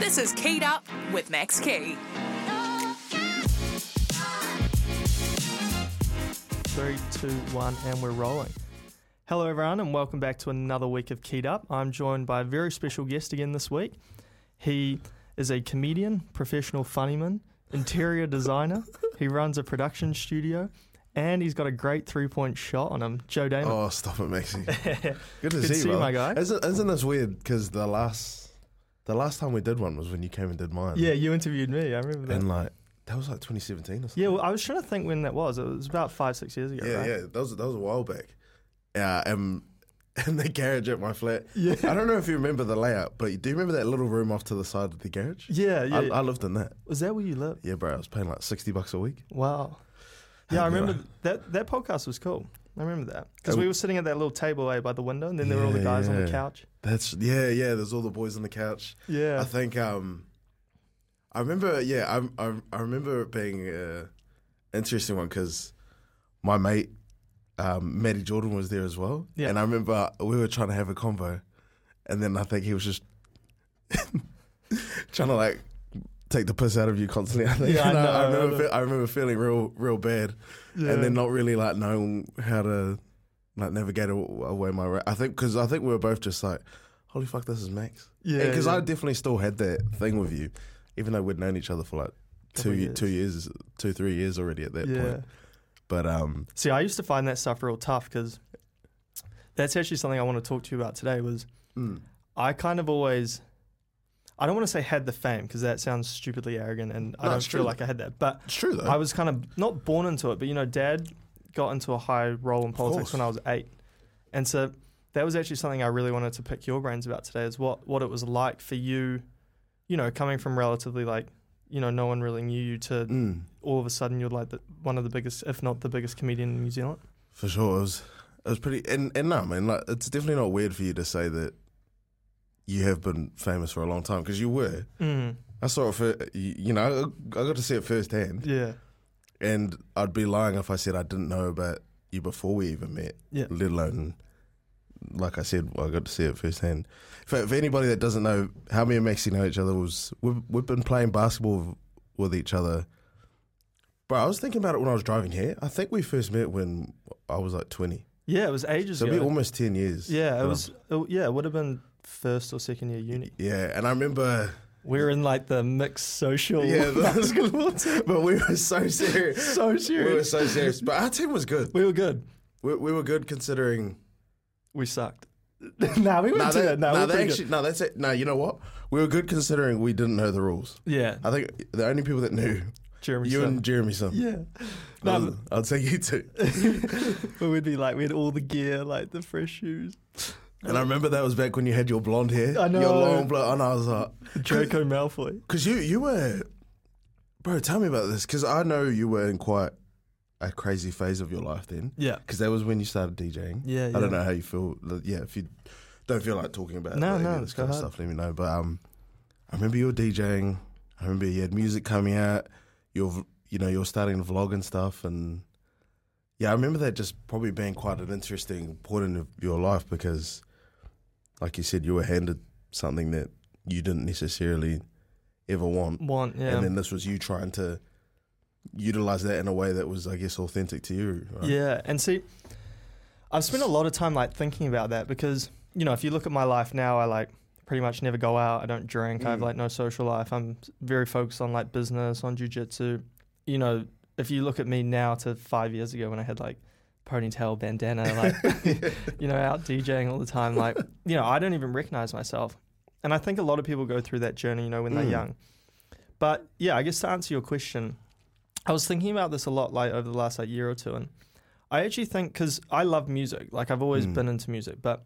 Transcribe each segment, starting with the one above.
This is Keyed Up with Max Key. Three, two, one, and we're rolling. Hello, everyone, and welcome back to another week of Keyed Up. I'm joined by a very special guest again this week. He is a comedian, professional funnyman, interior designer. he runs a production studio, and he's got a great three point shot on him. Joe Daymond. Oh, stop it, Maxie. Good to Good see to you, see you, brother. my guy. Isn't, isn't this weird? Because the last, the last time we did one was when you came and did mine. Yeah, you interviewed me. I remember that. And like that was like 2017 or something. yeah, well, I was trying to think when that was. It was about five, six years ago. yeah, right? yeah. That was that was a while back. Yeah, and in the garage at my flat. Yeah. I don't know if you remember the layout, but do you remember that little room off to the side of the garage? Yeah, yeah. I, I lived in that. was that where you lived? Yeah, bro. I was paying like 60 bucks a week. Wow. Yeah, I Yeah. Uh, remember that that podcast was cool. I remember that because we were sitting at that little table way by the window, and then there were all the Yeah, guys on the couch. That's yeah, yeah. There's all the boys on the couch. Yeah, I think um, I remember. Yeah, I I, I remember it being a interesting one because my mate um, Matty Jordan was there as well. Yeah. and I remember we were trying to have a convo, and then I think he was just trying to like take the piss out of you constantly. I think. Yeah, I know, I remember. know. fe- I remember feeling real, real bad, yeah. and then not really like knowing how to like never get away my. Ra- I think because I think we were both just like, holy fuck, this is Max. yeah, Because yeah. I definitely still had that thing with you, even though we'd known each other for like Couple two years. two years, two three years already at that yeah. point. But um, See, I used to find that stuff real tough because that's actually something I want to talk to you about today. Was mm, I kind of always, I don't want to say had the fame because that sounds stupidly arrogant, and I don't feel true. like I had that. But it's true though. I was kind of not born into it, but you know, Dad got into a high role in politics when I was eight, and so that was actually something I really wanted to pick your brains about today. Is what what it was like for you, you know, coming from relatively like, you know, no one really knew you to Mm, all of a sudden you're like the, one of the biggest, if not the biggest comedian in New Zealand. for sure, it was it was pretty. And and no, man, like it's definitely not weird for you to say that you have been famous for a long time because you were. Mm, I saw it for you you know I got to see it firsthand, yeah, and I'd be lying if I said I didn't know about you before we even met. yeah, let alone, like I said, I got to see it firsthand. For, for anybody that doesn't know how me and Maxie know each other was, we've, we've been playing basketball with each other. Bro, I was thinking about it when I was driving here. I think we first met when I was like 20. yeah. It was ages ago. So it'd ago. be almost 10 years. yeah, it was. It, yeah, it would have been first or second year uni. Yeah, and I remember. We were in like the mixed social. Yeah, basketball team. But we were so serious. so serious. We were so serious. But our team was good. We were good. We, we were good considering. We sucked. nah, we went No, to that. No, no, we're actually, no, that's it. No, you know what? We were good considering we didn't know the rules. Yeah, I think the only people that knew Jeremy. you Sim. and Jeremy Sim. yeah. No, I'd, I'd say you two. but we'd be like, we had all the gear, like the fresh shoes. And I remember that was back when you had your blonde hair. I know. Your long blonde. And I was like, Draco Malfoy. because you, you were, bro, tell me about this. Because I know you were in quite a crazy phase of your life then. Yeah. Because that was when you started DJing. Yeah, I don't yeah. know how you feel. Yeah, if you don't feel like talking about No, like, no, any of this go kind of ahead. stuff, let me know. But um, I remember you were DJing. I remember you had music coming out. You're, v- you know, you're starting to vlog and stuff. And yeah, I remember that just probably being quite an interesting point in your life because, like you said, you were handed something that you didn't necessarily ever want. Want, yeah. And then this was you trying to utilize that in a way that was, I guess, authentic to you. Right? Yeah, and see, I've spent a lot of time like thinking about that because you know if you look at my life now, I like pretty much never go out. I don't drink. I have Mm. like no social life. I'm very focused on like business, on jujitsu. You know, if you look at me now to five years ago when I had like ponytail, bandana, like you know, out DJing all the time, like you know, I don't even recognize myself. And I think a lot of people go through that journey, you know, when they're Mm. young. But yeah, I guess to answer your question, I was thinking about this a lot, like over the last like year or two, and I actually think because I love music, like I've always Mm. been into music. But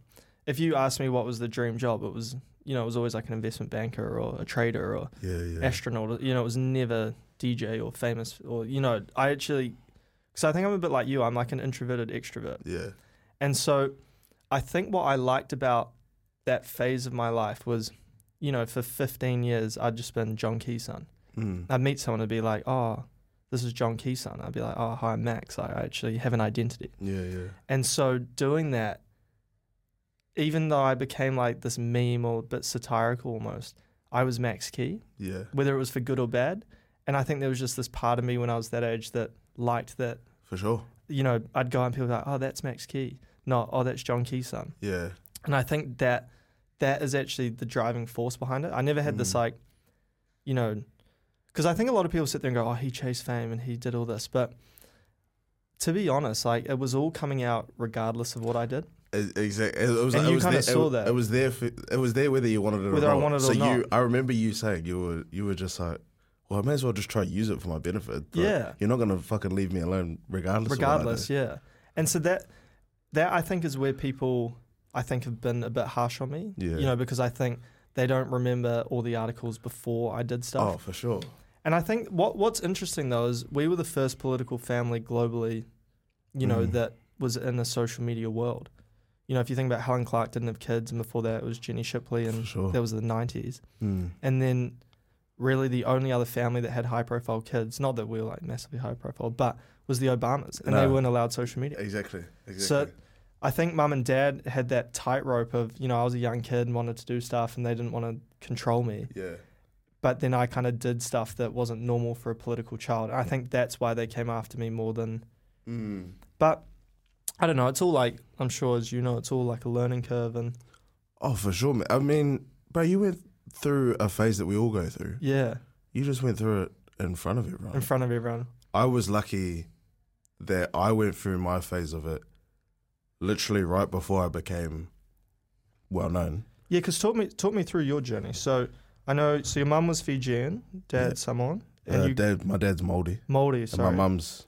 if you asked me what was the dream job, it was you know it was always like an investment banker or a trader or Yeah, yeah. astronaut. You know, it was never DJ or famous or you know I actually because I think I'm a bit like you. I'm like an introverted extrovert. Yeah. And so I think what I liked about that phase of my life was, you know, for 15 years, I'd just been John Key's son. Mm. I'd meet someone and be like, oh, this is John Key's son. I'd be like, oh, hi, Max. I actually have an identity. Yeah, yeah. And so doing that, even though I became like this meme or a bit satirical almost, I was Max Key, Yeah, whether it was for good or bad. And I think there was just this part of me when I was that age that liked that. for sure. You know, I'd go and people like, "Oh, that's Max Key," not "Oh, that's John Key's son." Yeah, And I think that that is actually the driving force behind it. I never had this Mm. like, you know, because I think a lot of people sit there and go, "Oh, he chased fame and he did all this," but to be honest, like it was all coming out regardless of what I did. exactly. It was. And it you kinda there, saw it, that. It was there. For, it was there whether you wanted it Whether or I not. wanted it so or you, not. I remember you saying you were you were just like, well, I may as well just try to use it for my benefit. Yeah. you're not gonna fucking leave me alone regardless. regardless, Of what I do. yeah. And so that that I think is where people I think have been a bit harsh on me. Yeah. You know, because I think they don't remember all the articles before I did stuff. Oh, for sure. And I think what what's interesting though is we were the first political family globally, you know, Mm. that was in a social media world. You know, if you think about Helen Clark didn't have kids, and before that it was Jenny Shipley, and sure. that was the '90s. Mm. And then, really, the only other family that had high-profile kids, not that we were like massively high-profile, but was the Obamas, and they weren't allowed social media. Exactly. Exactly. So I think mum and dad had that tightrope of, you know, I was a young kid and wanted to do stuff, and they didn't want to control me. yeah. But then I kind of did stuff that wasn't normal for a political child. I think that's why they came after me more than. Mm. But I don't know. It's all like I'm sure, as you know, it's all like a learning curve, and Oh, for sure. Man. I mean, bro, you went through a phase that we all go through. yeah, You just went through it in front of everyone. in front of everyone. I was lucky that I went through my phase of it literally right before I became well known. Yeah, because talk me talk me through your journey. So I know. So your mum was Fijian, dad Yeah. Samoan, and Uh, you dad, my dad's Māori. and Sorry, my mum's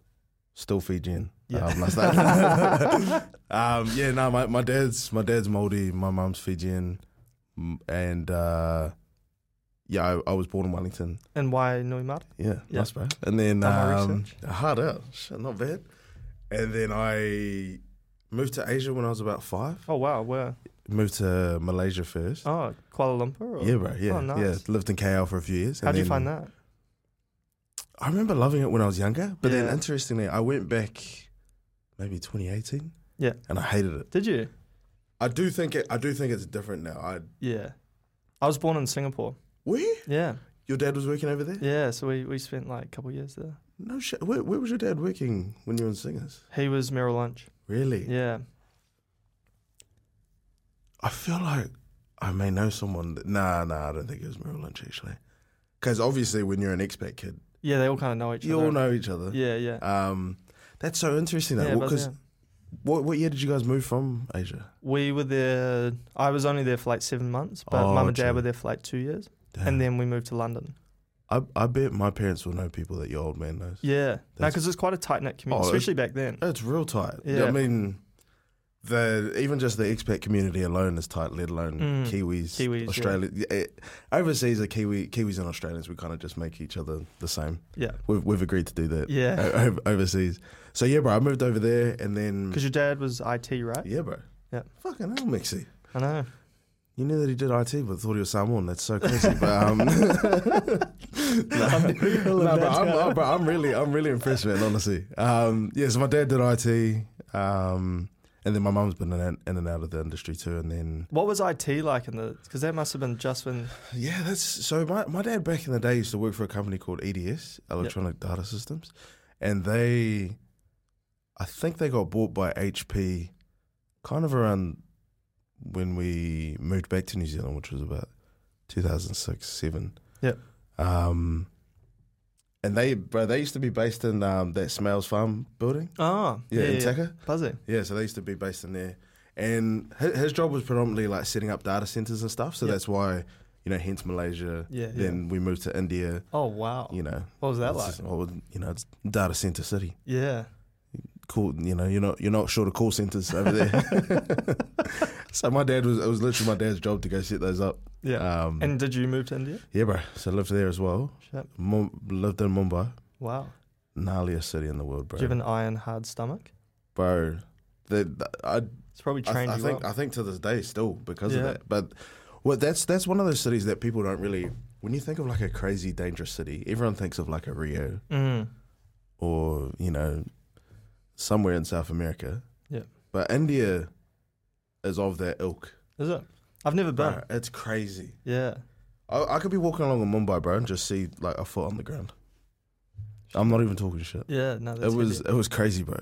still Fijian. Yeah. Um, um, yeah, no, my, my dad's my dad's Māori, my mum's Fijian, and uh, yeah, I, I was born in Wellington. and Wainuiomata? Yeah, Yeah. nice, bro. And then um, hard out, shit, not bad. And then I moved to Asia when I was about five. Oh wow, where? Moved to Malaysia first. Oh, Kuala Lumpur. Or? Yeah, bro. Yeah, Oh, nice. yeah. Lived in KL for a few years. How'd you find that? I remember loving it when I was younger, but Yeah. then interestingly, I went back maybe 2018. Yeah. and I hated it. Did you? I do think it. I do think it's different now. I Yeah. I was born in Singapore. you? Yeah. Your dad was working over there. Yeah. So we, we spent like a couple of years there. No shit. Where, where was your dad working when you were in Singers? He was Merrill Lynch. Really? Yeah. I feel like I may know someone. That, nah, nah. I don't think it was Merrill Lynch actually. Because obviously, when you're an expat kid, Yeah, they all kind of know each other. you other. all know each other. Yeah, yeah. Um, that's so interesting though. but Because yeah. What what year did you guys move from Asia? We were there. I was only there for like seven months, but Oh, mum and dad true. were there for like two years, Damn. and then we moved to London. I I bet my parents will know people that your old man knows. Yeah, no, That's- because it's quite a tight knit community, Oh, especially back then. It's real tight. Yeah. I mean, the even just the expat community alone is tight. Let alone Mm. Kiwis, Kiwis, yeah. Australia. it- overseas, are Kiwi Kiwis and Australians. We kind of just make each other the same. Yeah, We've we've agreed to do that. yeah. o- over- overseas. So yeah, bro. I moved over there, and then Because your dad was IT, right? yeah, bro. Yeah. Fucking hell, Mixie. I know. You knew that he did IT, but thought he was Samoan. That's so crazy. but um, no, no, but I'm, I'm, bro, I'm really, I'm really impressed, man. Honestly, um, yeah. So my dad did IT, um, and then my mum's been in, and- in and out of the industry too. And then What was IT like in the? Because that must have been just when. yeah, that's so. My my dad back in the day used to work for a company called EDS, Electronic Data Systems, and they, I think they got bought by HP, kind of around when we moved back to New Zealand, which was about 2006, seven. Yep. Um, and they, bro, they used to be based in um, that Smales Farm building. Oh, Yeah, yeah, in yeah. Taka. Buzzing. Yeah, so they used to be based in there. And his, his job was predominantly like setting up data centers and stuff. So Yep. that's why, you know, hence Malaysia. Yeah, yeah. Then we moved to India. Oh wow. You know, What was that like? just- oh, you know, it's data center city. Yeah. Cool. You know, you're not you're not short of call centers over there. so my dad was it was literally my dad's job to go set those up. Yeah. Um, and did you move to India? yeah, bro. So I lived there as well. Shit. Mum, lived in Mumbai, Wow. gnarliest city in the world, bro. Do you have an iron hard stomach? bro, the, the- I It's probably I, trained I you think well. I think to this day still because Yeah. of that. But well, that's that's one of those cities that people don't really. When you think of like a crazy dangerous city, everyone thinks of like a Rio Mm. or you know somewhere in South America. Yeah. But India is of that ilk. Is it? I've never been. Bro, it's crazy. Yeah. I, I could be walking along in Mumbai, bro, and just see like a foot on the ground. I'm not even talking shit. Yeah, no, that's it was heavy. it was crazy, bro.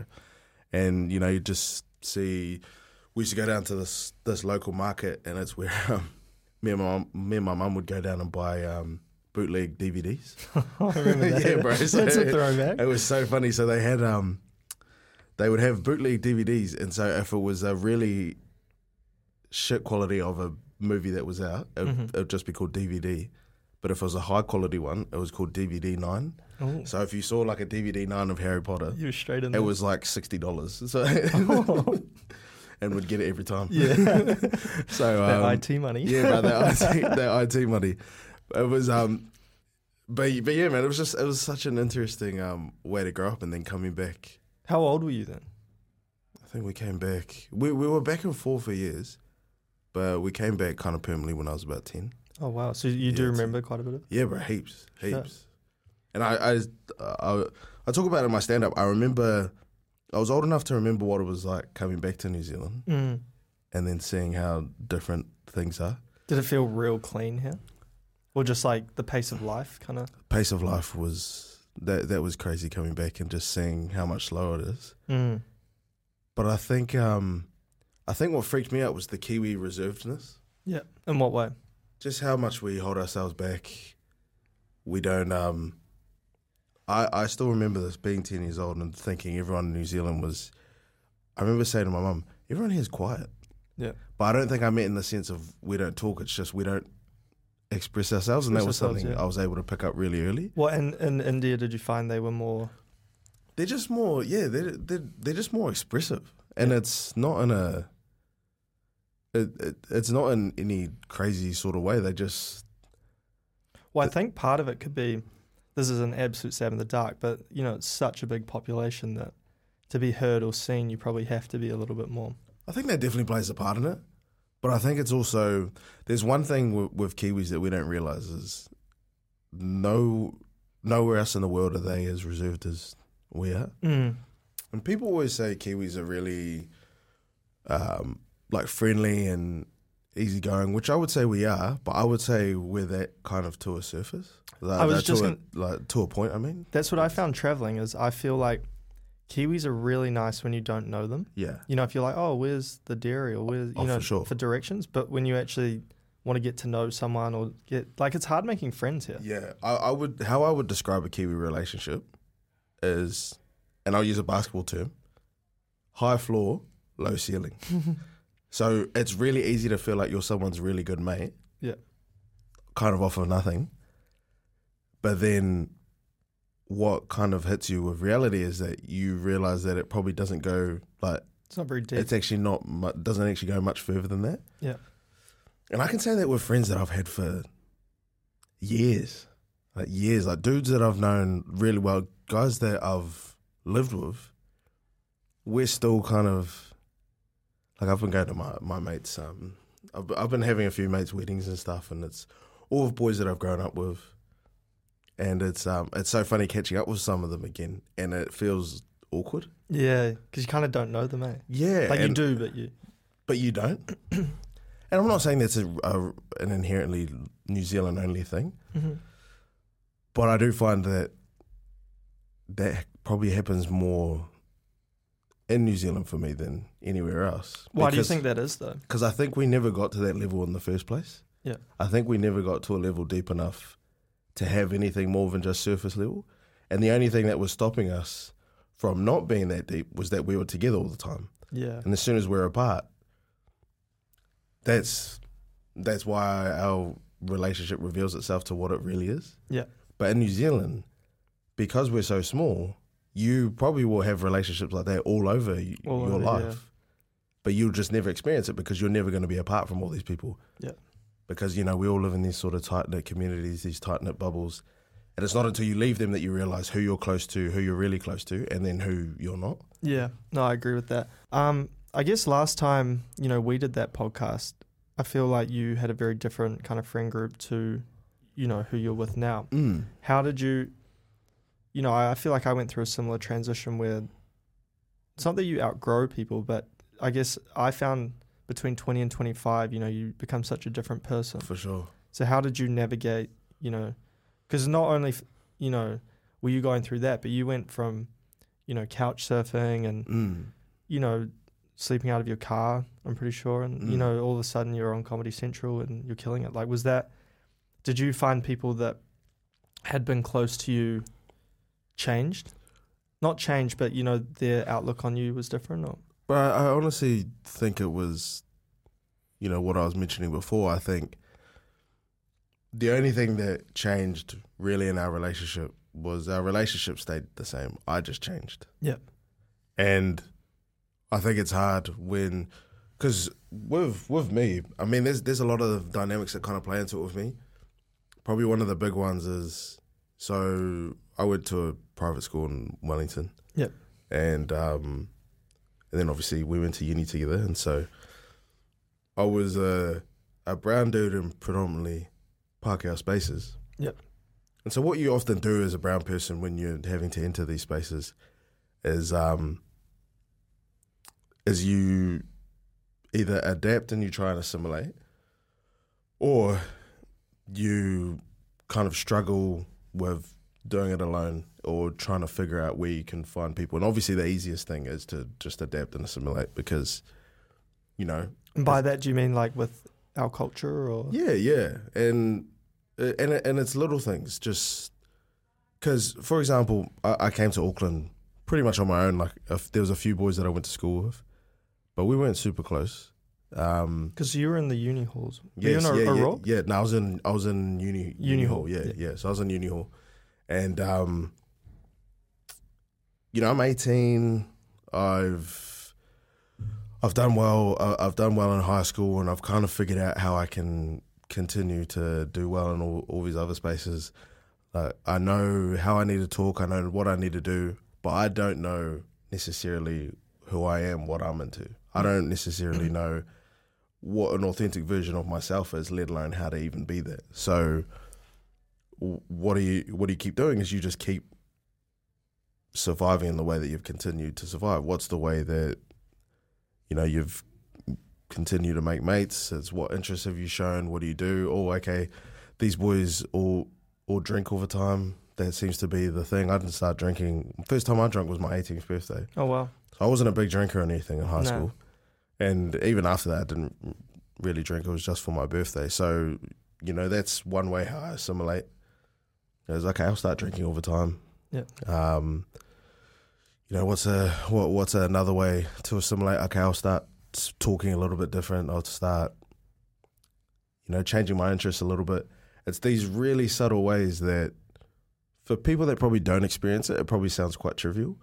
And you know, you just see. We used to go down to this this local market, and it's where um, me and my mum, me and my mum would go down and buy um, bootleg DVDs. I remember that. Yeah, bro, so- that's a throwback. It was so funny. So they had um, they would have bootleg DVDs, and so if it was a really shit quality of a movie that was out, it, Mhm. it would just be called DVD. But if it was a high quality one, it was called DVD nine. Oh, So if you saw like a DVD nine of Harry Potter, you were straight in it there. was like sixty dollars. So and would get it every time. yeah, So that um, IT money. yeah, bro, that IT, that IT money. It was um, but but yeah, man, it was just it was such an interesting um way to grow up, and then coming back. How old were you then? I think we came back. We we were back and forth for years, but we came back kind of permanently when I was about ten. Oh wow, so you do Yeah, remember quite a bit of. Yeah, bro, heaps, Sure. heaps. And I I I, I talk about it in my stand up. I remember I was old enough to remember what it was like coming back to New Zealand Mm. and then seeing how different things are. Did it feel real clean here, or just like the pace of life, kind of? Pace of life was that that was crazy coming back and just seeing how much slower it is. Mm. But I think um I think what freaked me out was the Kiwi reservedness. Yeah. In what way? Just how much we hold ourselves back. We don't um I, I still remember this being ten years old and thinking everyone in New Zealand was I remember saying to my mum, everyone here is quiet. Yeah. But I don't think I meant in the sense of we don't talk, it's just we don't express ourselves and that was something yeah. I was able to pick up really early. What in, in India did you find they were more? They're just more, yeah. They're they're, they're just more expressive, and Yeah. it's not in a. It, it, it's not in any crazy sort of way. They just Well, I think part of it could be this is an absolute stab in the dark, but you know it's such a big population that to be heard or seen, you probably have to be a little bit more. I think that definitely plays a part in it. But I think it's also there's one thing with, with Kiwis that we don't realize is no nowhere else in the world are they as reserved as we are. Mm. And people always say Kiwis are really um, like friendly and easygoing, which I would say we are, but I would say we're that kind of to a surface. Like, I was just to, gonna- like to a point. I mean, That's what I found traveling is I feel like Kiwis are really nice when you don't know them. yeah, You know, if you're like, oh, where's the dairy or where's oh, you Oh, know for sure. directions, but when you actually want to get to know someone or get like it's hard making friends here. yeah. I, I would how I would describe a Kiwi relationship is, and I'll use a basketball term: high floor, low ceiling. so it's really easy to feel like you're someone's really good mate. Yeah. kind of off of nothing. But then what kind of hits you with reality is that you realize that it probably doesn't go like It's not very deep. it's actually not mu- doesn't actually go much further than that. Yeah. And I can say that with friends that I've had for years. Like years, like dudes that I've known really well, guys that I've lived with. We're still kind of like I've been going to my my mates um I've I've been having a few mates weddings and stuff and it's all of boys that I've grown up with. And it's um it's so funny catching up with some of them again and it feels awkward. yeah, because you kind of don't know them, eh? Yeah. Like you and- do, but you. but you don't. and I'm not saying that's a, a, an inherently New Zealand only thing, Mhm. but I do find that that probably happens more in New Zealand for me than anywhere else. Why do you think that is though? Because I think we never got to that level in the first place. Yeah. I think we never got to a level deep enough to have anything more than just surface level. And the only thing that was stopping us from not being that deep was that we were together all the time. Yeah. And as soon as we're apart, that's that's why our relationship reveals itself to what it really is. Yeah. But in New Zealand, because we're so small, you probably will have relationships like that all over All your over, life. yeah. But you'll just never experience it because you're never going to be apart from all these people. Yeah. Because you know we all live in these sort of tight knit communities, these tight knit bubbles, and it's not until you leave them that you realize who you're close to, who you're really close to, and then who you're not. Yeah, no, I agree with that. Um, I guess last time you know we did that podcast, I feel like you had a very different kind of friend group to, you know, who you're with now. Mm. How did you, you know, I I feel like I went through a similar transition where it's not that you outgrow people, but I guess I found between 20 and 25, you know, you become such a different person. For sure. So how did you navigate? You know, because not only f- you know were you going through that, but you went from you know couch surfing and Mm. you know sleeping out of your car. I'm pretty sure, and you Mm. know all of a sudden you're on Comedy Central and you're killing it. Like, was that? Did you find people that had been close to you changed? Not changed, but you know their outlook on you was different. Or But I, honestly think it was, you know, what I was mentioning before. I think the only thing that changed really in our relationship was our relationship stayed the same. I just changed. Yep. And I think it's hard when, because with with me, I mean, there's there's a lot of dynamics that kind of play into it with me. Probably one of the big ones is so I went to a private school in Wellington. Yep. And um, and then obviously we went to uni together, and so I was a a brown dude in predominantly Pākehā spaces. Yep. And so what you often do as a brown person when you're having to enter these spaces is um is you either adapt and you try and assimilate or you kind of struggle with doing it alone or trying to figure out where you can find people. And obviously the easiest thing is to just adapt and assimilate because you know and by that do you mean like with our culture or yeah, yeah, and uh, and and it's little things. Just because, for example, I, I came to Auckland pretty much on my own. Like if there was a few boys that I went to school with, but we weren't super close. Um, Because you were in the uni halls. Were you in a, yeah, a yeah, yeah. No, I was in I was in uni Uni hall. hall, Yeah, yeah. yeah, So I was in uni hall, and um, you know, I'm 18. I've I've done well. uh, I've done well in high school, and I've kind of figured out how I can continue to do well in all, all these other spaces. Uh, I know how I need to talk. I know what I need to do, but I don't know necessarily who I am, what I'm into. I don't necessarily know what an authentic version of myself is, let alone how to even be there. So, what do you what do you keep doing? Is you just keep surviving in the way that you've continued to survive. What's the way that you know you've continued to make mates? It's what interests have you shown? What do you do? Oh, okay, these boys all all drink all the time. That seems to be the thing. I didn't start drinking. First time I drank was my 18th birthday. Oh wow. So I wasn't a big drinker or anything in high No. school, and even after that, I didn't really drink. It was just for my birthday. So you know, that's one way how I assimilate. Is okay, I'll start drinking all the time. Yeah. Um, you know, what's a what, what's another way to assimilate? Okay, I'll start talking a little bit different. I'll start, you know, changing my interests a little bit. It's these really subtle ways that, for people that probably don't experience it, it probably sounds quite trivial.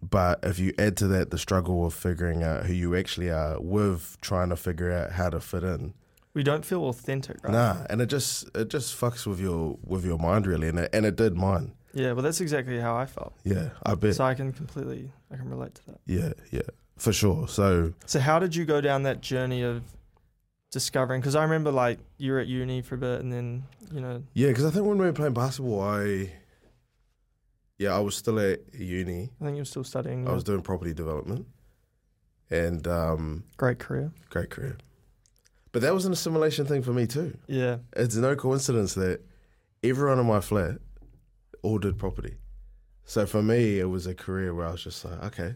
But if you add to that the struggle of figuring out who you actually are, with trying to figure out how to fit in, We don't feel authentic, right? nah, and it just it just fucks with your with your mind really, and it, and it did mine. Yeah, well that's exactly how I felt. Yeah, I bet. So I can completely I can relate to that. Yeah, yeah, for sure. So So how did you go down that journey of discovering because I remember like you were at uni for a bit and then, you know, yeah, because I think when we were playing basketball, I yeah, I was still at uni. I think you were still studying. I yeah. was doing property development, and um, Great career. great career. But that was an assimilation thing for me too. Yeah. It's no coincidence that everyone in my flat all did property. So for me, it was a career where I was just like, okay,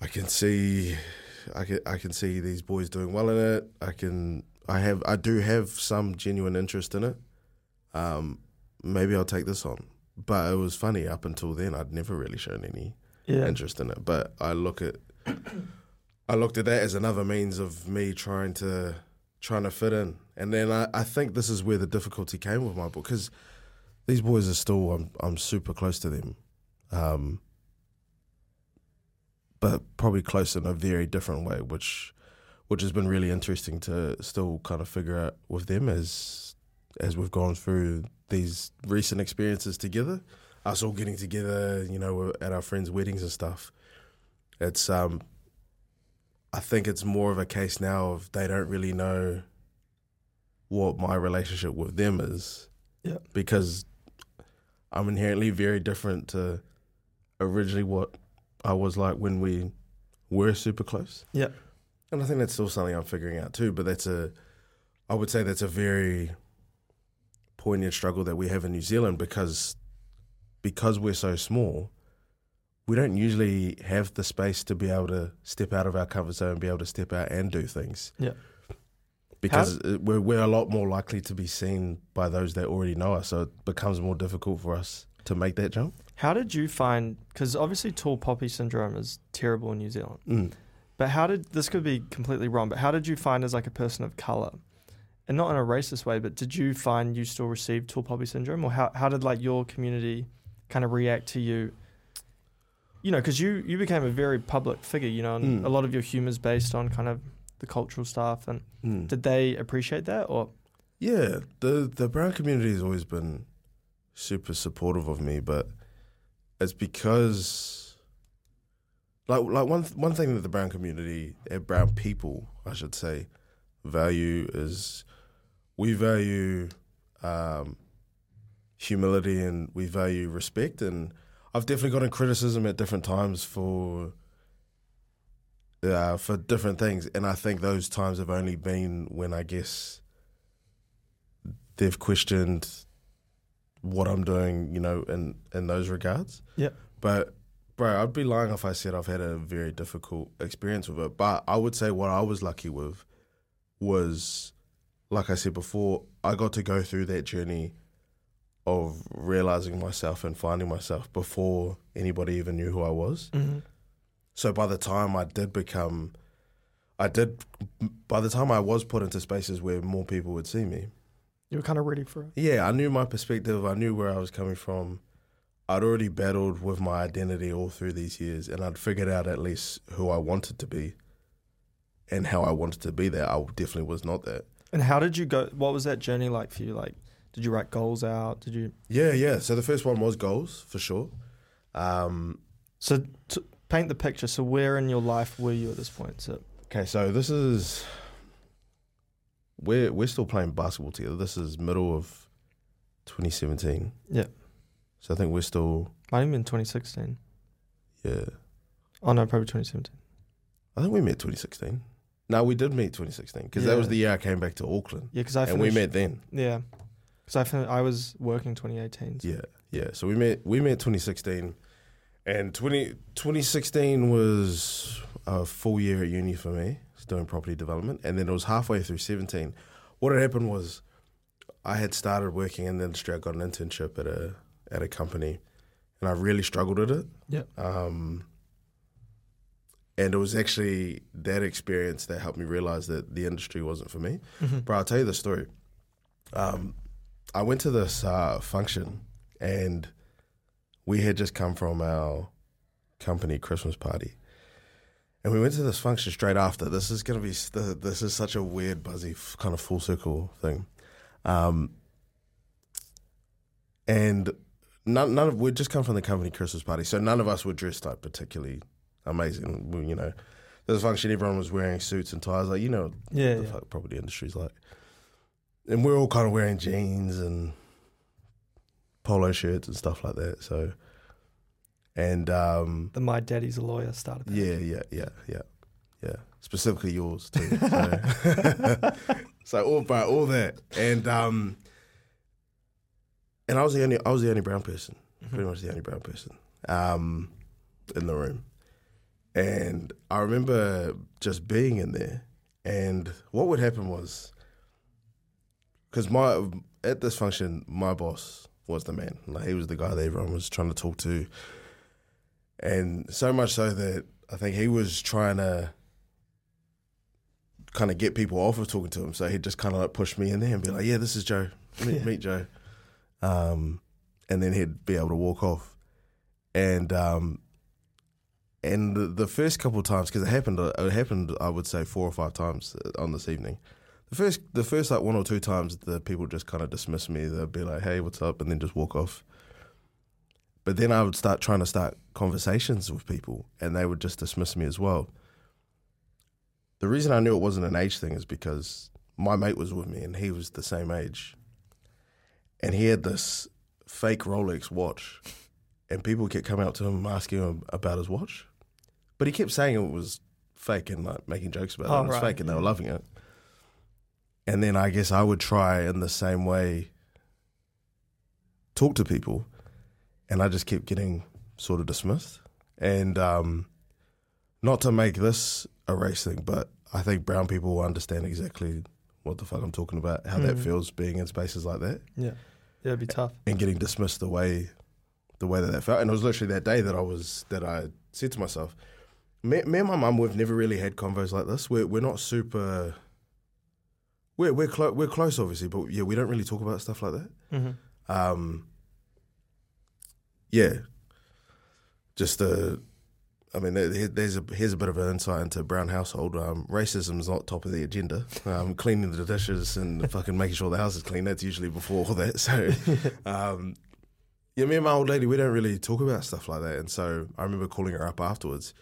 I can see, I can I can see these boys doing well in it. I can, I have, I do have some genuine interest in it. Um, maybe I'll take this on. But it was funny up until then. I'd never really shown any Yeah. interest in it. But I look at I looked at that as another means of me trying to trying to fit in. And then I, I think this is where the difficulty came with my book because these boys are still I'm I'm super close to them. Um but probably close in a very different way, which which has been really interesting to still kind of figure out with them as as we've gone through these recent experiences together us all getting together, you know, at our friends' weddings and stuff. It's um I think it's more of a case now of they don't really know what my relationship with them is. Yeah. Because I'm inherently very different to originally what I was like when we were super close. Yeah. And I think that's still something I'm figuring out too, but that's a I would say that's a very poignant struggle that we have in New Zealand because because we're so small, we don't usually have the space to be able to step out of our comfort zone and be able to step out and do things. Yeah. Because uh, we're we're a lot more likely to be seen by those that already know us, so it becomes more difficult for us to make that jump. How did you find? Because obviously, tall poppy syndrome is terrible in New Zealand. Mm. But how did this could be completely wrong? But how did you find as like a person of color, and not in a racist way, but did you find you still received tall poppy syndrome, or how how did like your community kind of react to you? You know, because you you became a very public figure, you know, and Mm. a lot of your humor is based on kind of the cultural stuff. And Mm. did they appreciate that, or Yeah, the the brown community has always been super supportive of me, but it's because like like one one thing that the brown community, uh, brown people, I should say, value is we value um, humility and we value respect, and I've definitely gotten criticism at different times for. Uh, for different things, and I think those times have only been when I guess they've questioned what I'm doing, you know, in in those regards. Yeah. But bro, I'd be lying if I said I've had a very difficult experience with it. But I would say what I was lucky with was like I said before, I got to go through that journey of realizing myself and finding myself before anybody even knew who I was. Mm-hmm. So by the time I did become I did by the time I was put into spaces where more people would see me, you were kind of ready for it? yeah, I knew my perspective. I knew where I was coming from. I'd already battled with my identity all through these years, and I'd figured out at least who I wanted to be and how I wanted to be there. I definitely was not that. And how did you go? What was that journey like for you? Like, did you write goals out? Did you? Yeah, yeah. So the first one was goals for sure. Um, So to paint the picture. So where in your life were you at this point? So okay, so this is we're we're still playing basketball together. This is middle of 2017. Yeah. So I think we're still might have been 2016. yeah. Oh no, probably 2017. I think we met 2016. No, we did meet 2016 because that was the year I came back to Auckland, Yeah, because I and we met then. Yeah, because I I was working 2018. so- Yeah, yeah. So we met we met 2016, and 20, 2016 was a full year at uni for me, doing property development, and then it was halfway through 17. What had happened was, I had started working in the industry. I got an internship at a at a company, and I really struggled with it. Yeah. Um, and it was actually that experience that helped me realize that the industry wasn't for me. Mhm. Bro, I'll tell you the story. Um, I went to this uh, function and we had just come from our company Christmas party. And we went to this function straight after. This is going to be, this is such a weird, buzzy, kind of full circle thing. Um, and none, none of, we'd just come from the company Christmas party. So none of us were dressed like particularly amazing. We, you know, this function, everyone was wearing suits and ties. Like, you know, Yeah, the yeah. fuck property industry's like. And we're all kind of wearing jeans and polo shirts and stuff like that. So, and um, The my daddy's a lawyer started. That. yeah, yeah, yeah, yeah, yeah. Specifically yours too. So, so all but all that, and um, and I was the only I was the only brown person, pretty much the only brown person, um, in the room, and I remember just being in there, and what would happen was, because my at this function, my boss was the man, like he was the guy that everyone was trying to talk to, and so much so that I think he was trying to kind of get people off of talking to him. So he'd just kind of like push me in there and be like, "Yeah, this is Joe. Meet, Yeah. meet Joe," um, and then he'd be able to walk off. And um, and the, the first couple of times, because it happened, it happened, I would say four or five times on this evening. The first, the first like one or two times, the people just kind of dismiss me. They'd be like, "Hey, what's up?" and then just walk off. But then I would start trying to start conversations with people, and they would just dismiss me as well. The reason I knew it wasn't an age thing is because my mate was with me, and he was the same age, and he had this fake Rolex watch, and people kept coming up to him asking him about his watch, but he kept saying it was fake and like making jokes about Oh, it. It was right, fake, and they were loving it. And then I guess I would try in the same way talk to people, and I just kept getting sort of dismissed. And um, not to make this a race thing, but I think brown people will understand exactly what the fuck I'm talking about, how that Mm. feels being in spaces like that Yeah. Yeah, it'd be tough. and getting dismissed the way the way that that felt. And it was literally that day that I was that I said to myself, me, me and my mum, we've never really had convos like this. We're we're not super. We're we're close we're close obviously, but yeah, we don't really talk about stuff like that. Mm-hmm. Um, yeah, just uh, I mean, there- there's a here's a bit of an insight into brown household. Um, racism's not top of the agenda. Um, cleaning the dishes and fucking making sure the house is clean. That's usually before all that. So, um, yeah, me and my old lady, we don't really talk about stuff like that. And so I remember calling her up afterwards,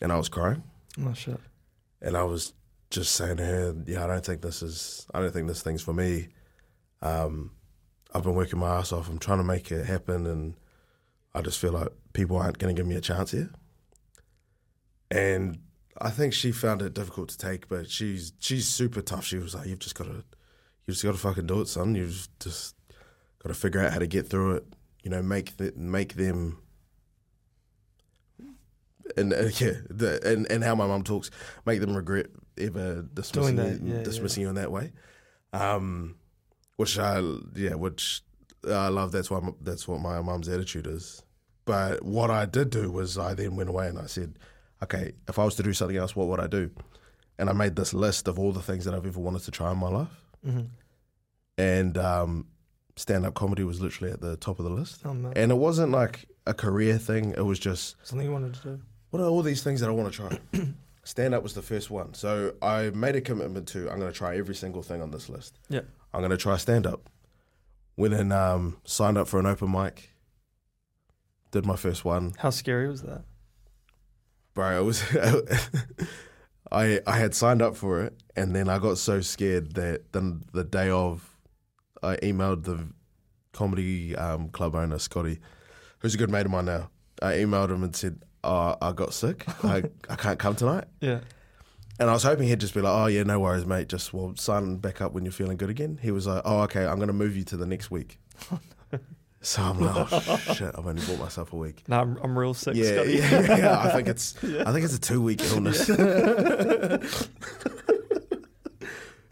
and I was crying, Oh shit. and I was just saying her, "Yeah, I don't think this is. I don't think this thing's for me. Um, I've been working my ass off. I'm trying to make it happen, and I just feel like people aren't going to give me a chance here." And I think she found it difficult to take, but she's she's super tough. She was like, "You've just got to, you just got to fucking do it, son. You've just got to figure out how to get through it. You know, make th- make them." And uh, yeah, the, and and how my mum talks, make them regret ever dismissing that, you, yeah, dismissing you in that way. Um, which I yeah, which I love. That's why that's what my mum's attitude is. But what I did do was I then went away and I said, okay, if I was to do something else, what would I do? And I made this list of all the things that I've ever wanted to try in my life. Mm-hmm. And um, stand up comedy was literally at the top of the list. Oh. And it wasn't like a career thing, it was just, Something you wanted to do. what are all these things that I want to try? stand up was the first one. So I made a commitment to, I'm going to try every single thing on this list. Yeah. I'm going to try stand up. Went and um, signed up for an open mic. Did my first one. How scary was that? bro. It was I I had signed up for it, and then I got so scared that then the day of, I emailed the comedy um, club owner Scotty, who's a good mate of mine now. I emailed him and said, oh, "I got sick. I I can't come tonight." Yeah. And I was hoping he'd just be like, "Oh yeah, no worries, mate. Just well, sign back up when you're feeling good again." He was like, "Oh okay, I'm going to move you to the next week." so I'm like, "Oh shit, I've only bought myself a week." No, I'm, I'm real sick. Yeah, Scotty. yeah, yeah. I think it's I think it's a two week illness.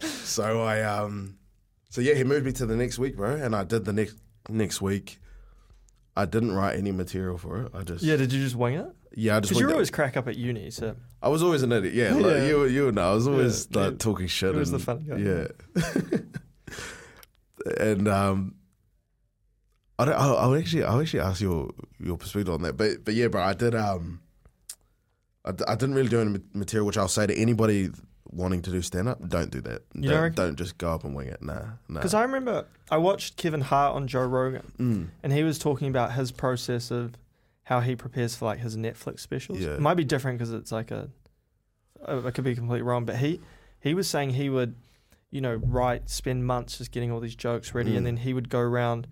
so I um so yeah, he moved me to the next week, bro, and I did the next next week. I didn't write any material for it. I just Yeah, did you just wing it? Yeah, I just Because you always crack up at uni, so I was always an idiot. Yeah, like, you you know, I was always Yeah, like yeah. talking shit. It was and, the fun guy. Yeah. and um, I don't. I'll, I'll actually I'll actually ask your your perspective on that. But but yeah, bro, I did um, I, I didn't really do any material, which I'll say to anybody wanting to do stand up, don't do that. You don't, don't don't just go up and wing it. Nah, nah. because I remember I watched Kevin Hart on Joe Rogan, Mm. and he was talking about his process of how he prepares for like his Netflix specials. Yeah. It might be different because it's like a. I could be completely wrong, but he he was saying he would, you know, write spend months just getting all these jokes ready, Mm. and then he would go around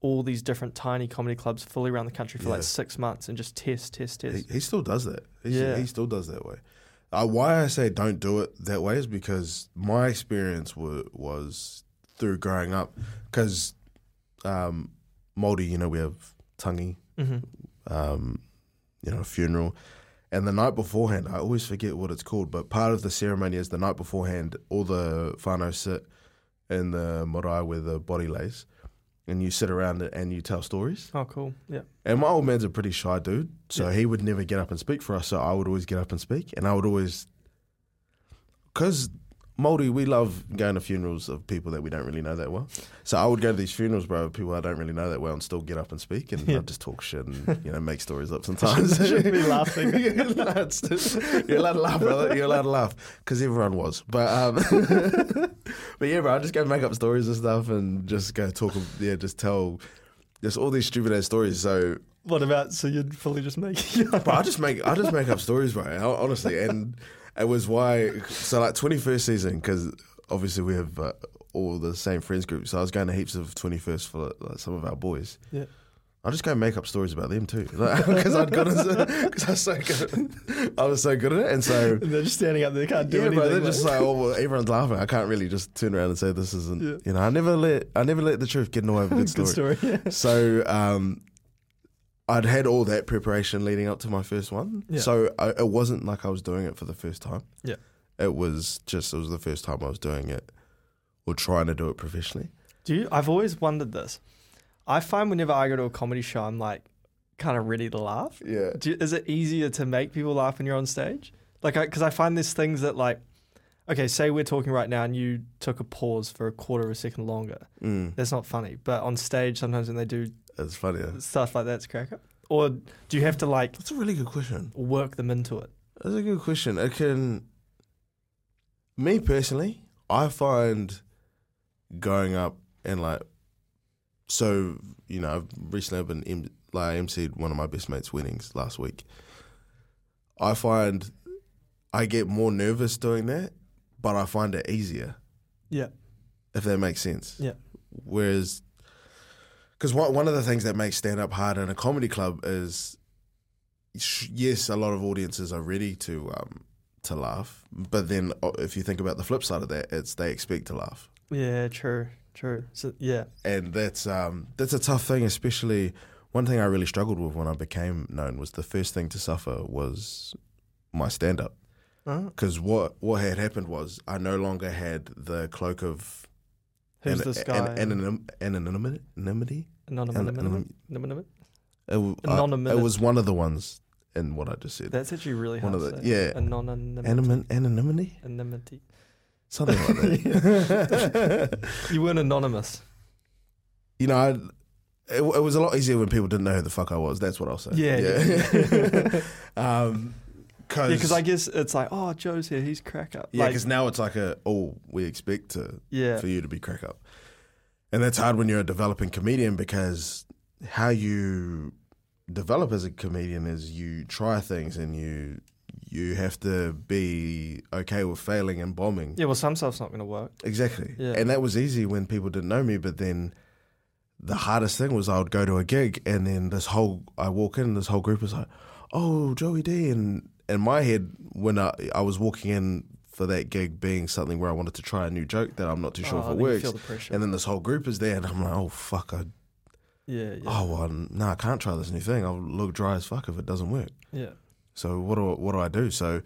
all these different tiny comedy clubs fully around the country for Yeah. like six months and just test, test, He, test. he still does that. He's, Yeah. he still does that way. Uh, why I say don't do it that way is because my experience wa was through growing up. Because um, Māori, you know, we have tangi, hmm um, you know, funeral. And the night beforehand, I always forget what it's called, but part of the ceremony is the night beforehand, all the whānau sit in the marae where the body lays, and you sit around it and you tell stories. Oh, cool. Yeah. And my old man's a pretty shy dude, so Yeah. he would never get up and speak for us. So I would always get up and speak, and I would always, because Māori, we love going to funerals of people that we don't really know that well. So I would go to these funerals, bro, of people I don't really know that well, and still get up and speak, and Yeah. I'd just talk shit and you know make stories up sometimes. Shouldn't be laughing. Yeah, no, it's just- you're allowed to laugh, brother. You're allowed to laugh because everyone was. But um, but yeah, bro, I just go make up stories and stuff, and just go talk. Yeah, just tell just all these stupid ass stories. So What about so you'd fully just make but I just make I just make up stories, bro. Honestly, and it was why. So like twenty first season, because obviously we have uh, all the same friends group. So I was going to heaps of twenty first for like, some of our boys. Yeah. I'll just go make up stories about them too, because I'd got because I was so good. I was so good at it, and so And they're just standing up there, they can't do yeah, anything. bro. They're like- just like, oh, well, everyone's laughing. I can't really just turn around and say this isn't. Yeah. You know, I never let I never let the truth get in the way of a good story. good story. Yeah. So um, I'd had all that preparation leading up to my first one. Yeah. So I, it wasn't like I was doing it for the first time. Yeah. It was just it was the first time I was doing it or trying to do it professionally. Do you? I've always wondered this. I find whenever I go to a comedy show, I'm like kind of ready to laugh. Yeah. Do you, is it easier to make people laugh when you're on stage? Like, because I, find there's things that like, okay, say we're talking right now and you took a pause for a quarter of a second longer. Mm, That's not funny. But on stage, sometimes when they do it's funny. yeah. stuff like that, it's crack up. Or do you have to like That's a really good question. work them into it? That's a good question. It can. Me personally, I find going up and like, so you know, I've recently I've been em- like I emceed one of my best mates' weddings last week. I find I get more nervous doing that, but I find it easier Yeah. if that makes sense. Yeah. Whereas, because one one of the things that makes stand up hard in a comedy club is, sh- yes, a lot of audiences are ready to um, to laugh, but then if you think about the flip side of that, it's they expect to laugh, Yeah. True. True. So yeah. and that's um, that's a tough thing. Especially one thing I really struggled with when I became known was the first thing to suffer was my stand up Oh. because what what had happened was I no longer had the cloak of Who's an- this guy? an- anonym- anonymity. anonymity? Anonymous. Anon- It, w- uh, Anonymity. it was one of the ones in what I just said. That's actually really One hard of to the- say. yeah. Anonymity. Anonym- anonymity, Anonymity. something like that. You weren't anonymous. you know, I, it, it was a lot easier when people didn't know who the fuck I was. That's what I'll say. Yeah, yeah. um, cause, Yeah, because I guess it's like, oh, Joe's here. He's crack up. yeah, Like, 'cause now it's like a oh, we expect to yeah, for you to be crack up, and that's hard when you're a developing comedian because how you develop as a comedian is you try things and you you have to be okay with failing and bombing. yeah. Well, some stuff's not going to work. Exactly. Yeah. And that was easy when people didn't know me, but then the hardest thing was I would go to a gig and then this whole I walk in, this whole group is like, Oh, Joey D and in my head when I I was walking in for that gig being something where I wanted to try a new joke that I'm not too sure oh, if it works. The. And then this whole group is there and I'm like, Oh fuck, I yeah, yeah, oh well no, I can't try this new thing. I'll look dry as fuck if it doesn't work. yeah. So what do I, what do I do? So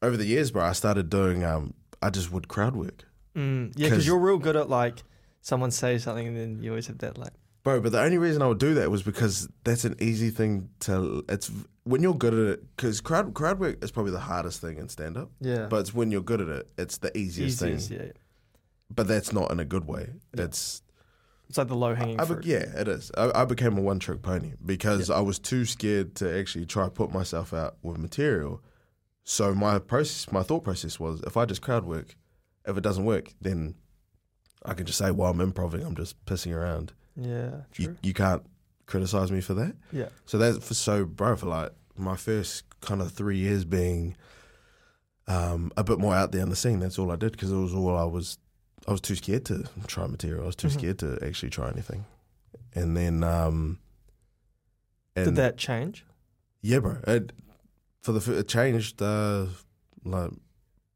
over the years, bro, I started doing um I just would crowd work. Mm, yeah, 'Cause- because you're real good at like someone say something and then you always have that like, Bro, but the only reason I would do that was because that's an easy thing to. It's when you're good at it, because crowd crowd work is probably the hardest thing in stand up. yeah, But it's when you're good at it, it's the easiest, easiest, thing. yeah. But that's not in a good way. Yeah. It's It's like the low hanging I be- fruit. yeah, it is. I, I became a one trick pony because I was too scared to actually try put myself out with material. So my process, my thought process was, if I just crowd work, if it doesn't work, then I can just say, "Well, I'm improving. I'm just pissing around." Yeah, true. You, you can't criticize me for that. yeah, So that's for so bro for like my first kind of three years being um, a bit more out there on the scene. That's all I did because it was all I was. I was too scared to try material. I was too Mhm. scared to actually try anything. And then, um, and Did that change? Yeah, bro. It, for the it changed uh, like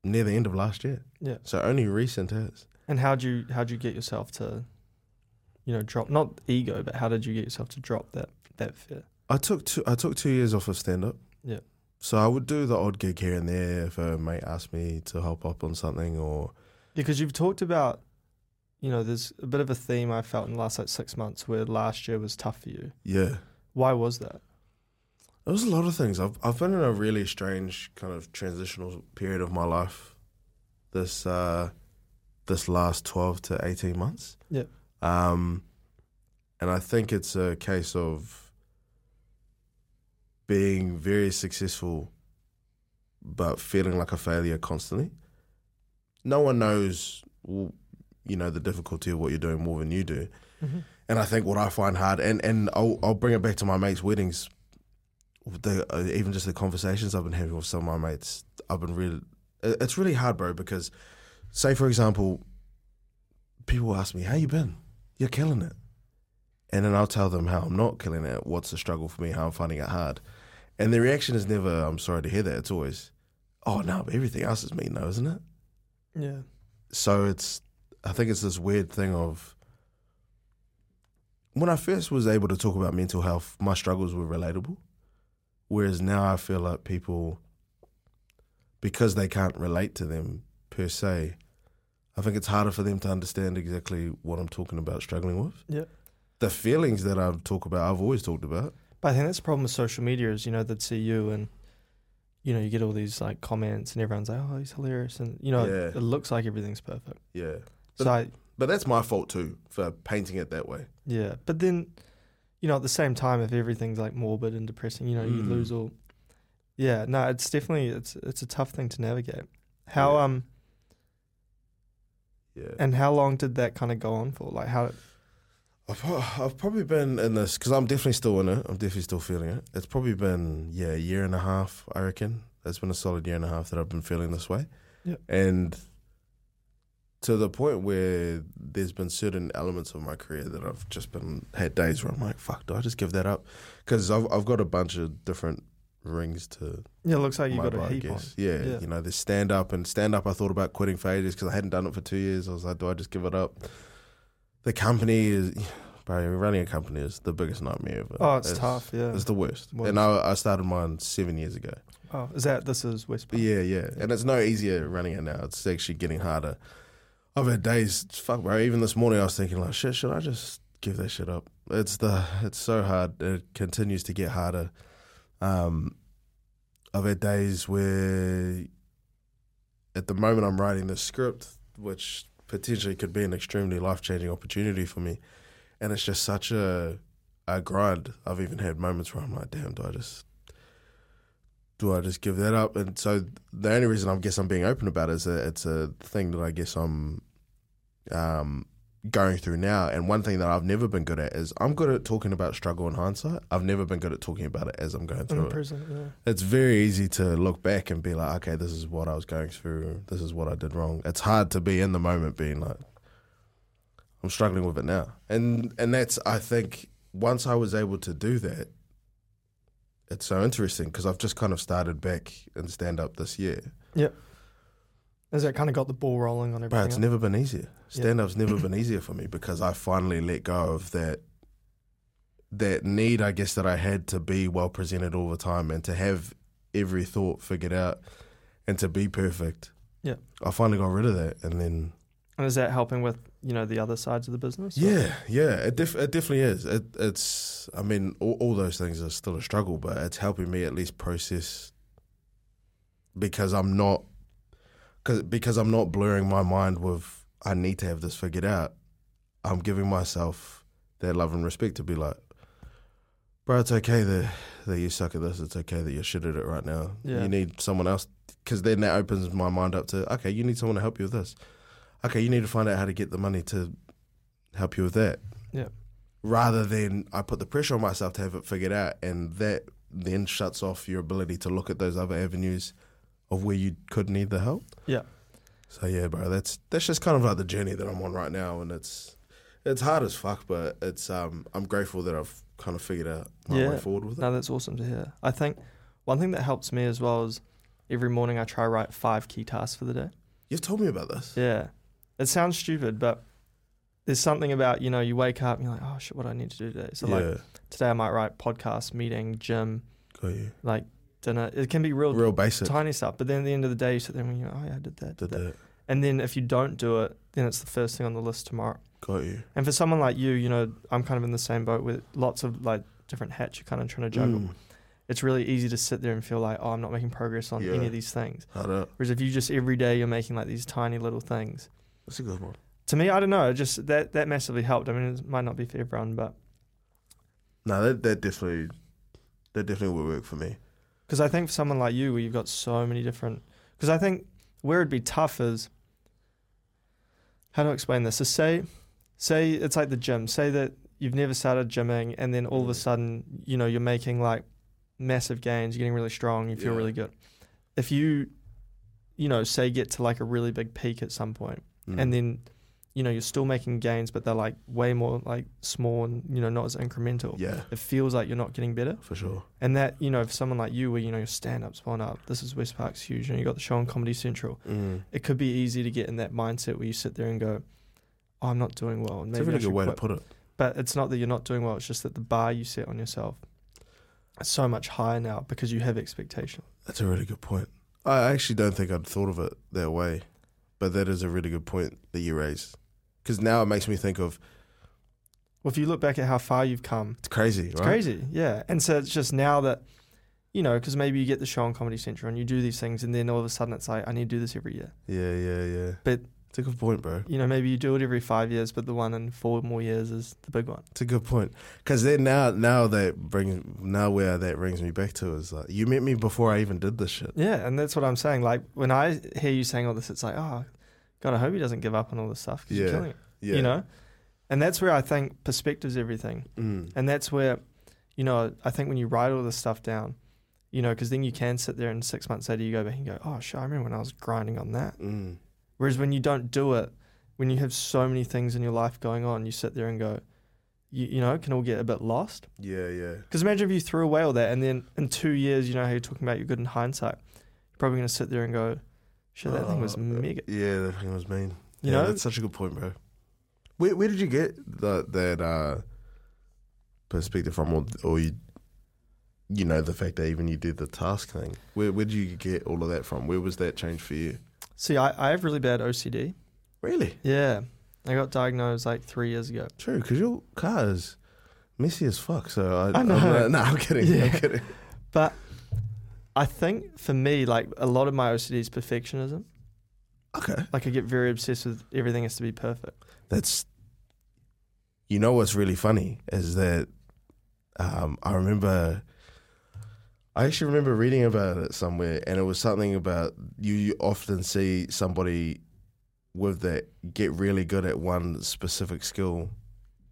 near the end of last year. Yeah. So only recent has. And how'd you how'd you get yourself to, you know, drop not ego, but how did you get yourself to drop that that fear? I took two. I took two years off of stand up. Yeah. So I would do the odd gig here and there if a mate asked me to help up on something or Because you've talked about, you know, there's a bit of a theme I felt in the last like six months where last year was tough for you. yeah. Why was that? There was a lot of things. I've I've been in a really strange kind of transitional period of my life. This uh, this last twelve to eighteen months. Yeah. Um, and I think it's a case of being very successful, but feeling like a failure constantly. No one knows, you know, the difficulty of what you're doing more than you do. Mm-hmm. And I think what I find hard, and, and I'll, I'll bring it back to my mates' weddings, the, uh, even just the conversations I've been having with some of my mates, I've been really, it's really hard, bro, because say, for example, people ask me, how you been? You're killing it. and then I'll tell them how I'm not killing it, what's the struggle for me, how I'm finding it hard, and the reaction is never "I'm sorry to hear that." It's always, "Oh no, but everything else is me, though, isn't it?" Yeah. So it's, I think it's this weird thing of. When I first was able to talk about mental health, my struggles were relatable. Whereas now I feel like people, because they can't relate to them per se, I think it's harder for them to understand exactly what I'm talking about, struggling with. Yeah. The feelings that I talk about, I've always talked about. But I think that's the problem with social media is, you know, they'd see you and, you know, you get all these like comments and everyone's like, oh, he's hilarious. And, you know, Yeah. it, it looks like everything's perfect. Yeah. So, But- I, But that's my fault too for painting it that way. yeah. But then, you know, at the same time, if everything's like morbid and depressing, you know, you Mm. lose all. Yeah. No, it's definitely, it's, it's a tough thing to navigate. How, Yeah. um, Yeah. and how long did that kind of go on for? Like, how, I've, I've probably been in this because I'm definitely still in it. I'm definitely still feeling it. It's probably been yeah a year and a half. I reckon it's been a solid year and a half that I've been feeling this way. Yep. And to the point where there's been certain elements of my career that I've just been had days where I'm like, fuck, do I just give that up? Because I've I've got a bunch of different rings to yeah, it looks like you got a heap on. Yeah, Yeah. you know, there's stand up and stand up. I thought about quitting for ages because I hadn't done it for two years. I was like, do I just give it up? The company is, bro, running a company is the biggest nightmare ever. Oh, it's, tough. Yeah. It's the worst. Worst. And I, I started mine seven years ago. oh, is that, this is West But yeah, yeah. And it's no easier running it now. It's actually getting harder. I've had days, fuck, bro. Even this morning, I was thinking, like, shit, should I just give that shit up? It's the, it's so hard. It continues to get harder. Um, I've had days where, at the moment, I'm writing this script, which potentially could be an extremely life changing opportunity for me, and it's just such a, a grind. I've even had moments where I'm like, damn, do I just do I just give that up? And so the only reason I guess I'm being open about it is that it's a thing that I guess I'm um, going through now. And one thing that I've never been good at is I'm good at talking about struggle in hindsight. I've never been good at talking about it as I'm going in through it. prison. Yeah. It's very easy to look back and be like, okay, this is what I was going through. This is what I did wrong. It's hard to be in the moment being like, I'm struggling with it now. And and that's I think once I was able to do that, it's so interesting because I've just kind of started back in stand up this year. Yep. Has that kind of got the ball rolling on But everything? it's else? never been easier. Stand up's never been easier for me because I finally let go of that that need I guess that I had to be well presented all the time and to have every thought figured out and to be perfect. Yeah. I finally got rid of that and then And is that helping with you know the other sides of the business? or- Yeah, yeah, it, def- it definitely is. It, it's, I mean, all, all those things are still a struggle, but it's helping me at least process because I'm not, cause, because I'm not blurring my mind with I need to have this figured out. I'm giving myself that love and respect to be like, bro, it's okay that that you suck at this. It's okay that you're shit at it right now. Yeah. You need someone else because then that opens my mind up to okay, you need someone to help you with this. Okay, you need to find out how to get the money to help you with that. Yeah. Rather than I put the pressure on myself to have it figured out, and that then shuts off your ability to look at those other avenues of where you could need the help. Yeah. So yeah, bro, that's that's just kind of like the journey that I'm on right now, and it's it's hard as fuck, but it's um I'm grateful that I've kind of figured out my Yeah. way forward with it. No, that's awesome to hear. I think one thing that helps me as well is every morning I try to write five key tasks for the day. You've told me about this. Yeah. It sounds stupid, but there's something about, you know, you wake up and you're like, oh shit, what do I need to do today? So yeah, like today I might write podcast, meeting, gym, got you. like dinner. It can be real, Real basic. tiny stuff. But then at the end of the day you sit there and you go, Oh yeah, I did that. Did that. that. And then if you don't do it, then it's the first thing on the list tomorrow. Got you. And for someone like you, you know, I'm kind of in the same boat with lots of like different hats you're kind of trying to juggle. Mm, It's really easy to sit there and feel like, oh, I'm not making progress on Yeah. any of these things. Whereas if you just every day you're making like these tiny little things. That's a good one. To me, I don't know. Just that that massively helped. I mean, it might not be for everyone, but No, that that definitely that definitely would work for me. Because I think for someone like you, where you've got so many different. Because I think where it'd be tough is how do I explain this? So say, say it's like the gym. Say that you've never started gymming, and then all of a Mm. sudden, you know, you're making like massive gains. You're getting really strong. You feel Yeah. really good. If you, you know, say get to like a really big peak at some point, Mm. and then you know, you're still making gains, but they're like way more like small and you know not as incremental. Yeah, It feels like you're not getting better, for sure. and that you know, for someone like you, where you know your stand-up's gone up, this is West Park's huge, and you got the show on Comedy Central. Mm. It could be easy to get in that mindset where you sit there and go, oh, "I'm not doing well," and It's a really good way to put it. But it's not that you're not doing well; it's just that the bar you set on yourself is so much higher now because you have expectation. That's a really good point. I actually don't think I'd thought of it that way, but that is a really good point that you raised. Because now it makes me think of Well, if you look back at how far you've come, it's crazy, It's right? crazy, yeah. And so it's just now that, you know, because maybe you get the show on Comedy Central and you do these things, and then all of a sudden it's like, I need to do this every year. Yeah, yeah, yeah. But- it's a good point, bro. You know, maybe you do it every five years, but the one in four more years is the big one. It's a good point. Because then now, now that brings now where that brings me back to is like you met me before I even did this shit. Yeah, and that's what I'm saying. Like when I hear you saying all this, it's like, oh, God, I hope he doesn't give up on all this stuff because Yeah. you're killing it. Yeah, You know, and that's where I think perspective's everything. Mm. And that's where, you know, I think when you write all this stuff down, you know, because then you can sit there and six months later you go back and go, oh, shit, I remember when I was grinding on that. Mm. Whereas when you don't do it, when you have so many things in your life going on, you sit there and go, you, you know, it can all get a bit lost. Yeah, yeah. Because imagine if you threw away all that and then in two years, you know how you're talking about you're good in hindsight, you're probably going to sit there and go, shit, that thing was Oh, mega. Yeah, that thing was mean. You yeah, know? that's such a good point, bro. Where where did you get that that uh, perspective from, or, or you, you know, the fact that even you did the task thing? Where where did you get all of that from? Where was that change for you? See, I, I have really bad OCD. Really? Yeah. I got diagnosed like three years ago. True, because your car is messy as fuck. So I, I know. I'm, no, I'm kidding. Yeah. I'm kidding. But I think for me, like a lot of my OCD is perfectionism. Okay, Like I get very obsessed with everything has to be perfect. that's. You know what's really funny is that um, I remember. I actually remember reading about it somewhere, and it was something about you, you often see somebody with that get really good at one specific skill,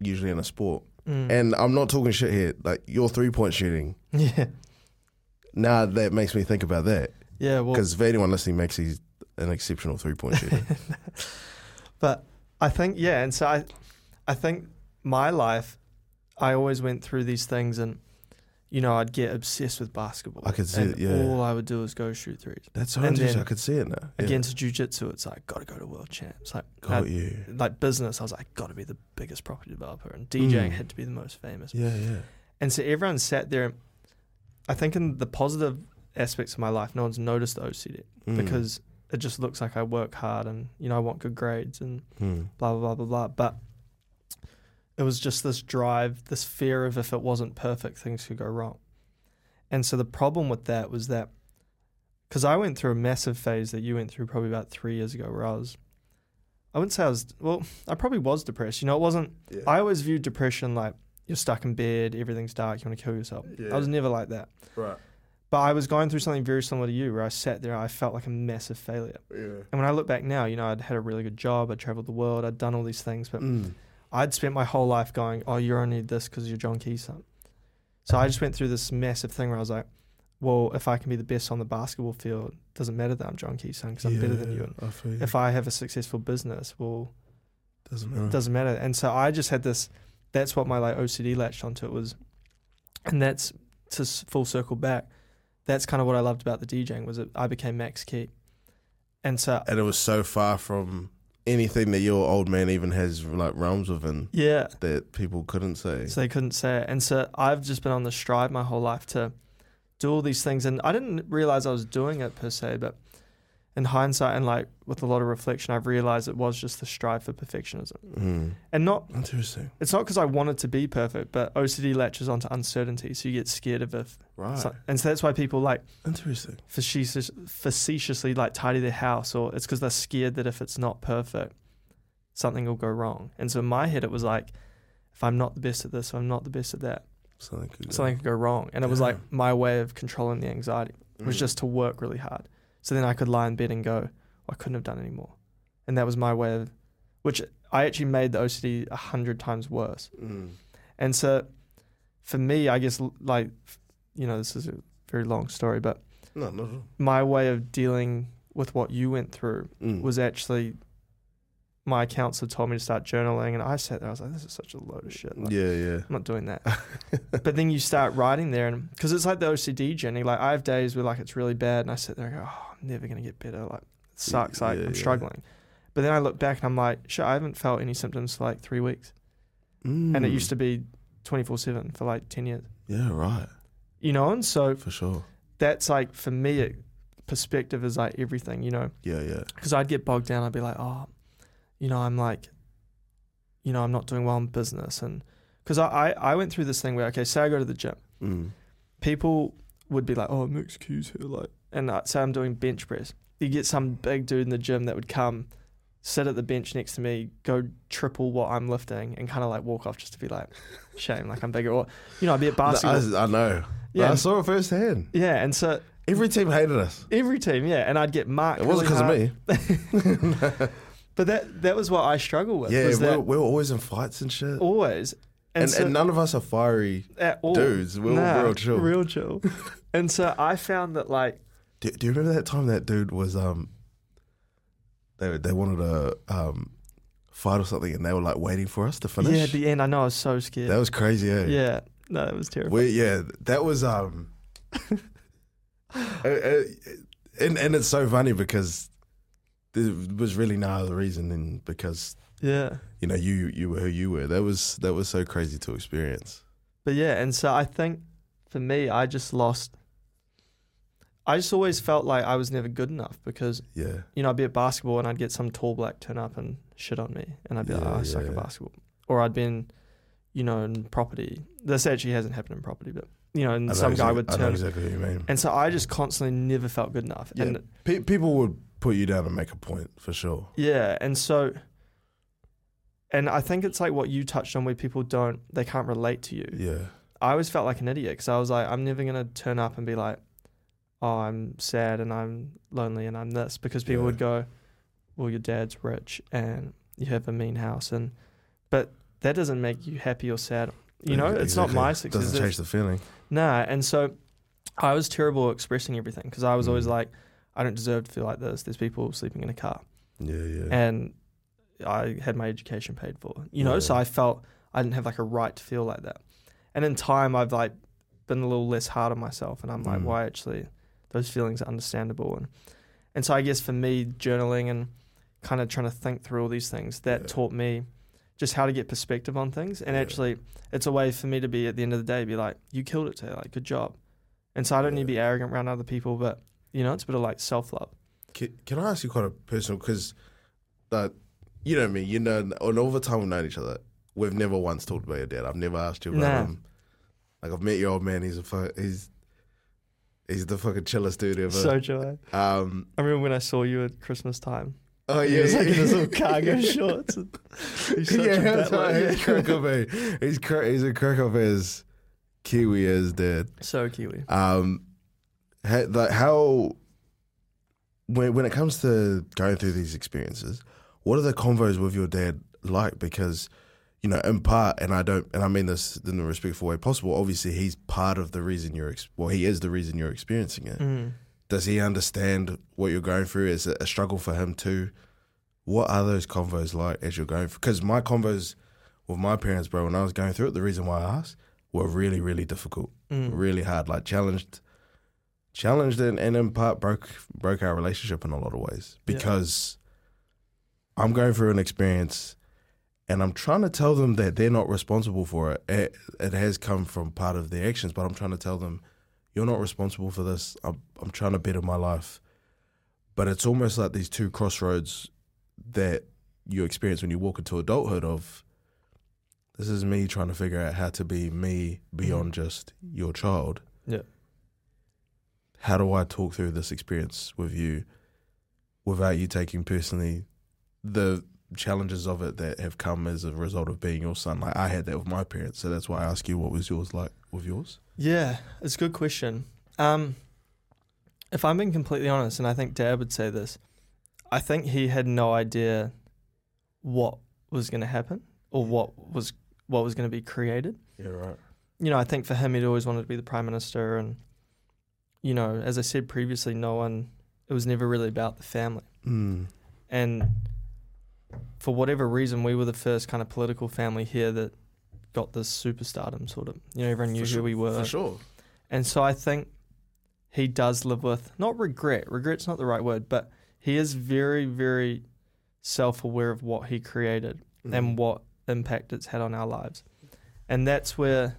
usually in a sport. Mm. And I'm not talking shit here. Like your three point shooting. yeah. Now that makes me think about that Yeah. Well, because for anyone listening, Maxi's an exceptional three point shooter. But I think yeah, and so I, I think my life, I always went through these things, and you know I'd get obsessed with basketball. I could see and it, yeah. All I would do is go shoot threes. That's so And interesting. I could see it now. Yeah. Again to jujitsu, it's like got to go to world champs. Like got uh, you. like business, I was like got to be the biggest property developer, and DJing Mm. had to be the most famous. Yeah, yeah. And so everyone sat there. I think in the positive aspects of my life, no one's noticed the OCD Mm. because it just looks like I work hard and you know I want good grades and Mm. blah blah blah blah blah. But it was just this drive, this fear of if it wasn't perfect, things could go wrong. And so the problem with that was that because I went through a massive phase that you went through probably about three years ago, where I was, I wouldn't say I was, well, I probably was depressed. You know, it wasn't. Yeah. I always viewed depression like you're stuck in bed, everything's dark, you want to kill yourself. Yeah. I was never like that. right. But I was going through something very similar to you, where I sat there, I felt like a massive failure. Yeah. And when I look back now, you know, I'd had a really good job, I'd traveled the world, I'd done all these things, but Mm. I'd spent my whole life going, "Oh, you're only this because you're John Key's son." So I just went through this massive thing where I was like, "Well, if I can be the best on the basketball field, it doesn't matter that I'm John Key's son because I'm better than you." And I if I have a successful business, well, doesn't matter. it doesn't matter. And so I just had this. That's what my like OCD latched onto. It was, and that's to s- full circle back. That's kind of what I loved about the DJing was that I became Max Key, and so and it was so far from anything that your old man even has like realms within yeah, that people couldn't say. So they couldn't say it. And so I've just been on the stride my whole life to do all these things. And I didn't realize I was doing it per se, but in hindsight and like with a lot of reflection, I've realized it was just the strive for perfectionism. Mm. And not, Interesting. it's not because I wanted to be perfect, but OCD latches onto uncertainty. So you get scared of if, Right. so- and so that's why people like Interesting. facetious, facetiously like tidy their house, or it's because they're scared that if it's not perfect, something will go wrong. And so in my head, it was like, if I'm not the best at this, if I'm not the best at that, Something could go. something could go wrong. And it was like my way of controlling the anxiety was Mm. just to work really hard. So then I could lie in bed and go, "Oh, I couldn't have done any more. And that was my way of, which I actually made the OCD a hundred times worse. Mm. And so for me, I guess, like, you know, this is a very long story, but No, at all. my way of dealing with what you went through Mm. was actually my counselor told me to start journaling, and I sat there. I was like, "This is such a load of shit." Like, Yeah, yeah. I'm not doing that. but then you start writing there, and because it's like the OCD journey. Like I have days where like it's really bad, and I sit there and go, "Oh, I'm never gonna get better." Like it sucks. Like Yeah, I'm yeah. struggling. But then I look back and I'm like, "Shit, I haven't felt any symptoms for like three weeks, and it used to mm. be 24 seven for like 10 years." Yeah, right. You know, and so For sure. that's like for me, it, perspective is like everything. You know, Yeah, yeah. because I'd get bogged down. I'd be like, "Oh, you know, I'm like, you know, I'm not doing well in business," and because I, I I went through this thing where okay, say I go to the gym. Mm. people would be like, "Oh, Key's here," like, and uh, say I'm doing bench press. You get some big dude in the gym that would come, sit at the bench next to me, go triple what I'm lifting, and kind of like walk off just to be like, "Shame, like I'm bigger." Or you know, I'd be at basketball. I, I know. yeah, I saw it firsthand. yeah, and so Every team hated us. every team, yeah, and I'd get marked. It wasn't really because of me. But that that was what I struggle with. Yeah, was we that were, we were always in fights and shit. always. And, and, so, and none of us are fiery. at all. dudes, we're all real chill. Real chill. and so I found that like Do, do you remember that time that dude was um they they wanted a um fight or something and they were like waiting for us to finish? yeah, at the end I know I was so scared. that was crazy, eh? Yeah, no, that was terrible. Yeah, that was um and and it's so funny because there was really no other reason than because Yeah, you know you you were who you were. That was that was so crazy to experience. but yeah, and so I think for me, I just lost. I just always felt like I was never good enough because Yeah, you know I'd be at basketball and I'd get some tall black turn up and shit on me, and I'd be like, oh, I suck yeah. at basketball, or I'd been, you know, in property. This actually hasn't happened in property, but you know, and know some guy exactly- would I know turn, exactly what you mean. and so I just constantly never felt good enough, Yeah. and Pe- people would put you down and make a point for sure. Yeah, and so and I think it's like what you touched on where people don't they can't relate to you. Yeah, I always felt like an idiot because I was like I'm never going to turn up and be like oh I'm sad and I'm lonely and I'm this because people Yeah. would go well your dad's rich and you have a mean house and but that doesn't make you happy or sad. You know, it's not my success. Doesn't change the feeling. Nah, and so I was terrible at expressing everything because I was always Mm. like I don't deserve to feel like this. There's people sleeping in a car Yeah, yeah. and I had my education paid for. You know, Yeah. so I felt I didn't have like a right to feel like that. And in time, I've like been a little less hard on myself, and I'm like, Mm. why actually those feelings are understandable, and and so I guess for me, journaling and kind of trying to think through all these things that Yeah. taught me just how to get perspective on things, and Yeah. actually, it's a way for me to be at the end of the day, be like, you killed it today, like good job. And so I don't need to be arrogant around other people, but you know, it's a bit of like self love. Can, can I ask you quite a personal? Because, uh, you know me, you know, and all the time we've known each other, we've never once talked about your dad. I've never asked you about Nah. him. Like I've met your old man. He's a fu- he's he's the fucking chillest dude ever. So joy. um, I remember when I saw you at Christmas time. oh He yeah, was like in his little cargo shorts. He's such yeah, a that's right. He's crack up, eh? He's cra- he's a crack up as Kiwi as dad. So Kiwi. Um, like how when when it comes to going through these experiences, what are the convos with your dad like? Because you know, in part, and I don't, and I mean this in the respectful way possible. Obviously, he's part of the reason you're, ex- well, he is the reason you're experiencing it. Mm. Does he understand what you're going through? Is it a struggle for him too? What are those convos like as you're going? Because my convos with my parents, bro, when I was going through it, the reason why I asked were really, really difficult Mm. really hard, like challenged, challenged, and, and in part broke broke our relationship in a lot of ways Yeah. because I'm going through an experience, and I'm trying to tell them that they're not responsible for it. It, it has come from part of their actions, but I'm trying to tell them you're not responsible for this. I'm I'm trying to better my life, but it's almost like these two crossroads that you experience when you walk into adulthood of this is me trying to figure out how to be me beyond mm. just your child. Yeah. How do I talk through this experience with you without you taking personally the challenges of it that have come as a result of being your son? Like I had that with my parents, so that's why I ask you what was yours like with yours? Yeah, it's a good question. Um, if I'm being completely honest, and I think Dad would say this, I think he had no idea what was going to happen or what was what was going to be created. Yeah, right. You know, I think for him, he'd always wanted to be the prime minister, and you know, as I said previously, no one. It was never really about the family. Mm. and for whatever reason, we were the first kind of political family here that got this superstardom sort of. You know, everyone knew who we were. For sure. And so I think he does live with not regret. Regret's not the right word, but he is very, very self aware of what he created Mm. and what impact it's had on our lives. And that's where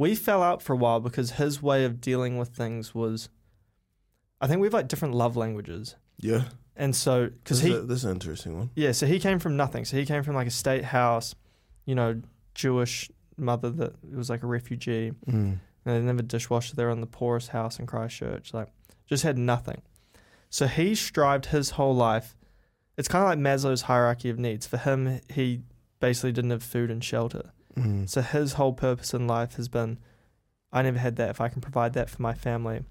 we fell out for a while because his way of dealing with things was I think we have like different love languages. Yeah. And so because This, he a- this is an interesting one. yeah, so he came from nothing. So he came from like a state house, you know, Jewish mother that was like a refugee. Mm. And they didn't have a dishwasher. They were in the poorest house in Christchurch. Like, just had nothing. So he strived his whole life. It's kind of like Maslow's hierarchy of needs. For him, he basically didn't have food and shelter. Mm. So his whole purpose in life has been, I never had that. If I can provide that for my family,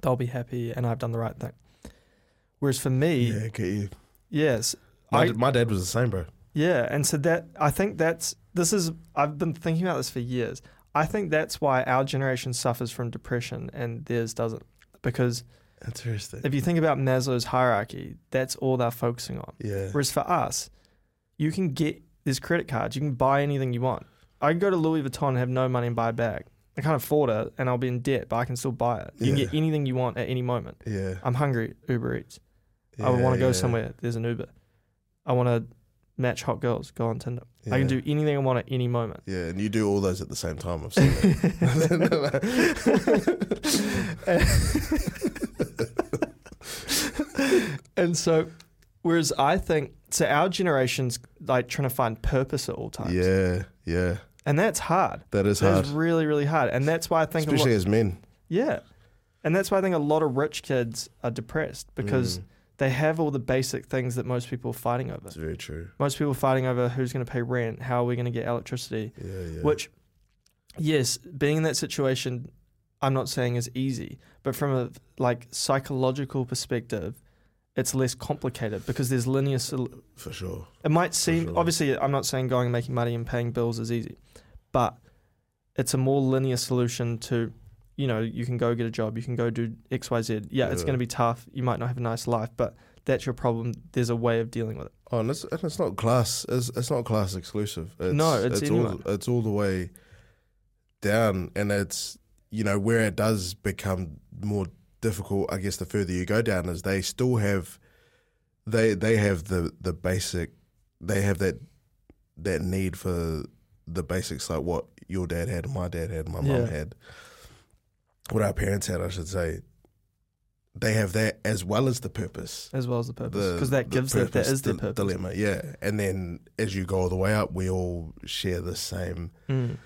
they'll be happy, and I've done the right thing. Whereas for me, Yeah, get you. yes, My, I- my dad was the same, bro. yeah, and so that I think that's this is I've been thinking about this for years. I think that's why our generation suffers from depression and theirs doesn't. Because Interesting. if you think about Maslow's hierarchy, that's all they're focusing on. Yeah. Whereas for us, you can get there's credit cards, you can buy anything you want. I can go to Louis Vuitton and have no money and buy a bag. I can't afford it and I'll be in debt, but I can still buy it. You can get anything you want at any moment. Yeah. I'm hungry, Uber Eats. I Yeah, want to go yeah. somewhere, there's an Uber. I want to match hot girls, go on Tinder. I can do anything I want at any moment. Yeah, and you do all those at the same time. I've seen and so, whereas I think, so our generation's like trying to find purpose at all times. yeah, yeah. And that's hard. That is hard, That's really, really hard. And that's why I think, a especially lot, as men. yeah. And that's why I think a lot of rich kids are depressed because Mm, they have all the basic things that most people are fighting over. it's very true. Most people are fighting over who's going to pay rent, how are we going to get electricity, Yeah, yeah. which yes being in that situation i'm not saying is easy but from a like psychological perspective it's less complicated because there's linear sol- for sure. it might seem sure. obviously i'm not saying going and making money and paying bills is easy but it's a more linear solution to you know you can go get a job you can go do xyz yeah it's going to be tough you might not have a nice life but that's your problem there's a way of dealing with it Oh, and it's, and it's not class. It's, it's not class exclusive. It's, No, it's all. anyone. It's all the way down, and it's you know where it does become more difficult. I guess the further you go down is they still have, they they have the the basic, they have that that need for the basics like what your dad had, my dad had, my Yeah. mum had, what our parents had, I should say. They have that as well as the purpose as well as the purpose because that gives that that purpose, their the purpose dilemma. Yeah, and then as you go all the way up, we all share the same Mm.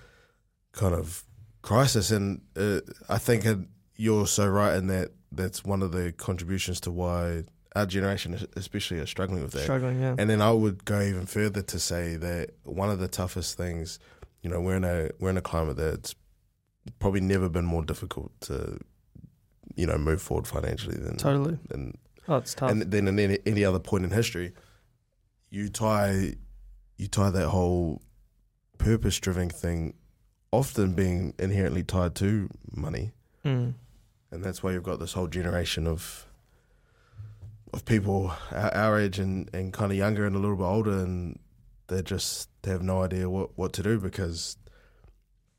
kind of crisis, and uh, I think it, you're so right in that. That's one of the contributions to why our generation, especially, are struggling with that. struggling yeah And then I would go even further to say that one of the toughest things, you know, we're in a we're in a climate that's probably never been more difficult to, you know, move forward financially than totally than oh it's tough and then in any, any other point in history, you tie you tie that whole purpose driven thing often being inherently tied to money. Mm. And that's why you've got this whole generation of of people our, our age and, and kind of younger and a little bit older and they just they have no idea what, what to do because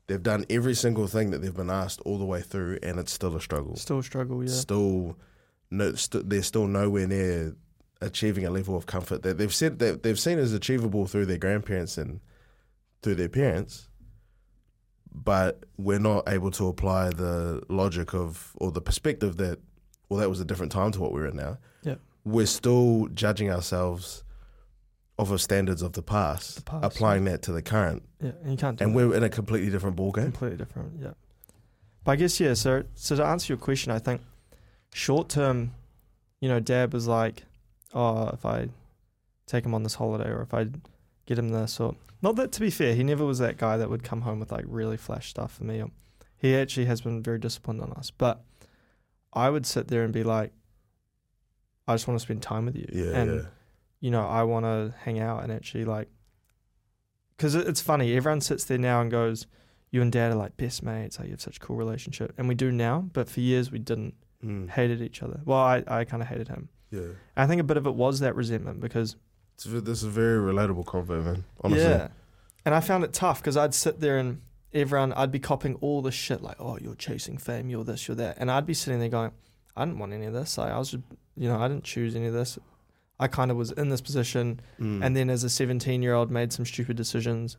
they've done every single thing that they've been asked all the way through and it's still a struggle Still a struggle, yeah. still no, st- they're still nowhere near achieving a level of comfort that they've said that they've seen as achievable through their grandparents and through their parents but we're not able to apply the logic of or the perspective that well that was a different time to what we're in now Yep. we're still judging ourselves off of standards of the past, The past, applying that to the current yeah, and you can't do and that. we're in a completely different ballgame completely different. Yeah, but I guess yeah. So so to answer your question, I think short term, you know, Dad was like, oh, if I take him on this holiday or if I get him this or not that to be fair, he never was that guy that would come home with like really flash stuff for me. He actually has been very disciplined on us, but I would sit there and be like, I just want to spend time with you, yeah and yeah you know, I want to hang out and actually like, because it's funny. Everyone sits there now and goes, "You and Dad are like best mates. Like you have such a cool relationship," and we do now. But for years we didn't. Mm. Hated each other. Well, I, I kind of hated him. Yeah. I think a bit of it was that resentment because It's, a- this is a very relatable convo, man. Honestly. yeah, and I found it tough because I'd sit there and everyone I'd be copying all this shit like, oh, you're chasing fame, you're this, you're that, and I'd be sitting there going, I didn't want any of this. Like, I was, just, you know, I didn't choose any of this. I kind of was in this position, Mm. and then as a 17 year old, made some stupid decisions,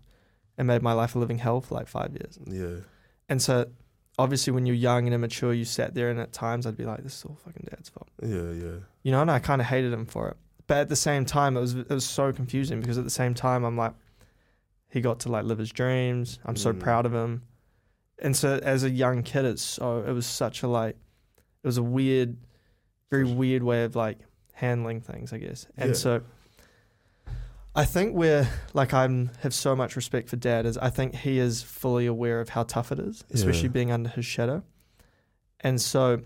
and made my life a living hell for like five years. yeah. And so, obviously, when you're young and immature, you sat there, and at times I'd be like, this is all fucking dad's fault. Yeah, yeah. you know, and I kind of hated him for it. But at the same time, it was it was so confusing because at the same time, I'm like, he got to like live his dreams. I'm so Mm. proud of him. And so as a young kid, it's so it was such a like, it was a weird, very weird way of like handling things, I guess. And Yeah. so. I think where like I'm have so much respect for dad is I think he is fully aware of how tough it is, especially Yeah. being under his shadow. And so,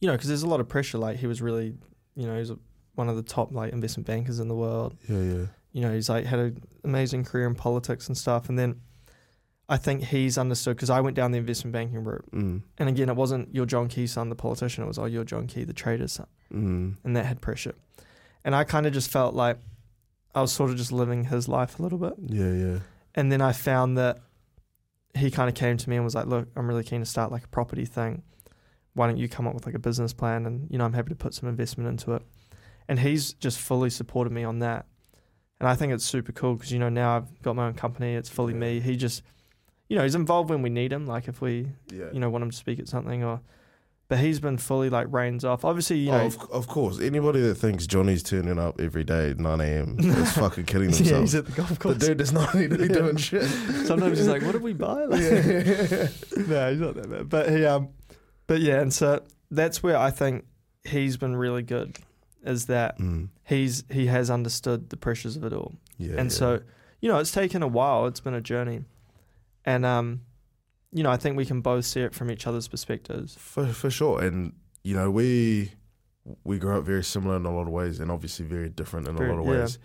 you know, because there's a lot of pressure. Like he was really, you know, he's a, one of the top like investment bankers in the world. Yeah, yeah. You know, he's like had an amazing career in politics and stuff. And then I think he's understood because I went down the investment banking route. Mm. And again, it wasn't your John Key son, the politician. It was oh, you're John Key, the trader's son, Mm. and that had pressure. And I kind of just felt like I was sort of just living his life a little bit. Yeah, yeah. And then I found that he kind of came to me and was like, "Look, I'm really keen to start like a property thing. Why don't you come up with like a business plan? And you know, I'm happy to put some investment into it." And he's just fully supported me on that. And I think it's super cool because you know now I've got my own company. It's fully Yeah. me. He just, you know, he's involved when we need him. Like if we, Yeah. you know, want him to speak at something or. But he's been fully like reins off. Obviously, you oh, know, of, of course. Anybody that thinks Johnny's turning up every day at 9 a.m. is fucking killing yeah, themselves. he's at the golf course. the dude does not need to be doing shit. Sometimes he's like, "What did we buy?" Like, no, he's not that bad. But he, um, but yeah, and so that's where I think he's been really good. Is that Mm. he's he has understood the pressures of it all, Yeah. and yeah. so you know it's taken a while. It's been a journey, and um, you know I think we can both see it from each other's perspectives. For for sure, and you know we we grew up very similar in a lot of ways, and obviously very different in Very- a lot of yeah. ways.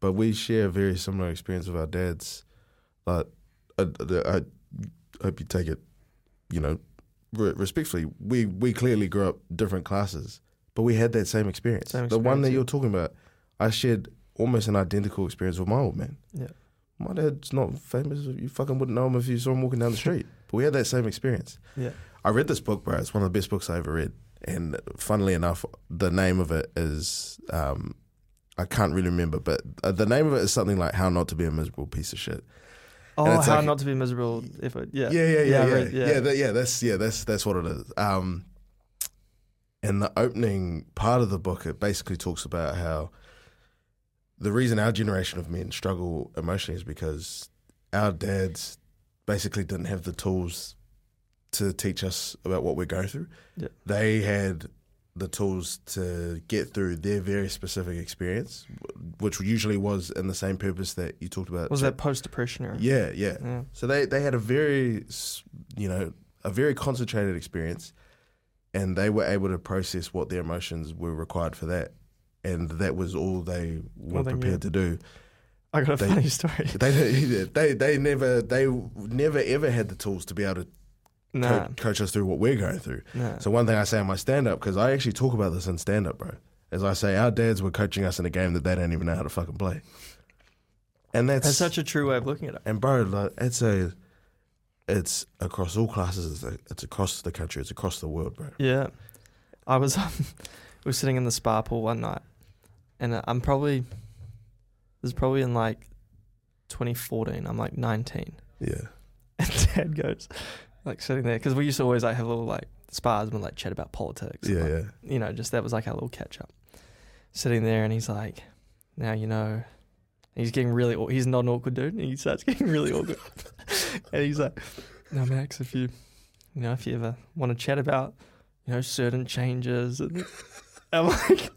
But we share a very similar experience with our dads. Like, I, I, I hope you take it, you know, re- respectfully. We we clearly grew up different classes, but we had that same experience. Same the one that yeah. you're talking about, I shared almost an identical experience with my old man. Yeah. My dad's not famous. You fucking wouldn't know him if you saw him walking down the street. but we had that same experience. Yeah, I read this book, bro. It's one of the best books I ever read. And funnily enough, the name of it is um, I can't really remember, but uh, the name of it is something like "How Not to Be a Miserable Piece of Shit." oh, how like- not to be miserable if it, yeah, yeah, yeah, yeah, I yeah, read- yeah, that- yeah, That's yeah, that's that's what it is. Um, and the opening part of the book, it basically talks about how the reason our generation of men struggle emotionally is because our dads basically didn't have the tools to teach us about what we're going through. Yeah. They had the tools to get through their very specific experience, which usually was in the same purpose that you talked about. Was that post depression era? Yeah, yeah. yeah, So they they had a very you know a very concentrated experience, and they were able to process what their emotions were required for that, and that was all they were All they knew. prepared to do. I got a They- funny story. They they they never they never ever had the tools to be able to Nah, co- coach us through what we're going through. nah. So one thing I say in my stand up because I actually talk about this in stand up, bro. As I say, our dads were coaching us in a game that they don't even know how to fucking play, and that's That's such a true way of looking at it. And bro, like it's a, it's across all classes. It's, it's across the country. It's across the world, bro. Yeah, I was um, we were sitting in the spa pool one night, and uh, I'm probably this is probably in like 2014. I'm like 19, Yeah, and Dad goes like sitting there because we used to always like have little like spas and like chat about politics. and, yeah, like, yeah. You know, just that was like our little catch up. Sitting there, and he's like, "Now you know." He's getting really. aw- He's not an awkward dude, and he starts getting really awkward. and he's like, "No, Max, if you, you know, if you ever want to chat about, you know, certain changes," and I'm like,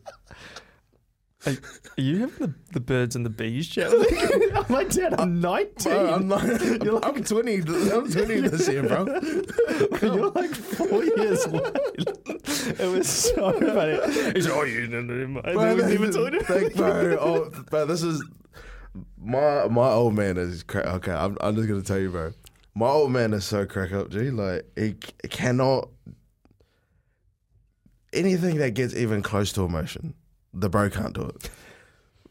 "Are, are you having the, the birds and the bees chat?" with me?" I'm like, "Dad, I'm 19. Bro, I'm. I'm, You're I'm twenty. I'm twenty this year, bro. You're like four years late." It was so funny. He's like, "Oh, you didn't know." And then we Bro, never told him. Thank, bro. Oh, bro, this is my my old man is cra- okay. I'm, I'm just gonna tell you, bro. My old man is so crack up, G. Like he c- cannot. anything that gets even close to emotion, the bro can't do it.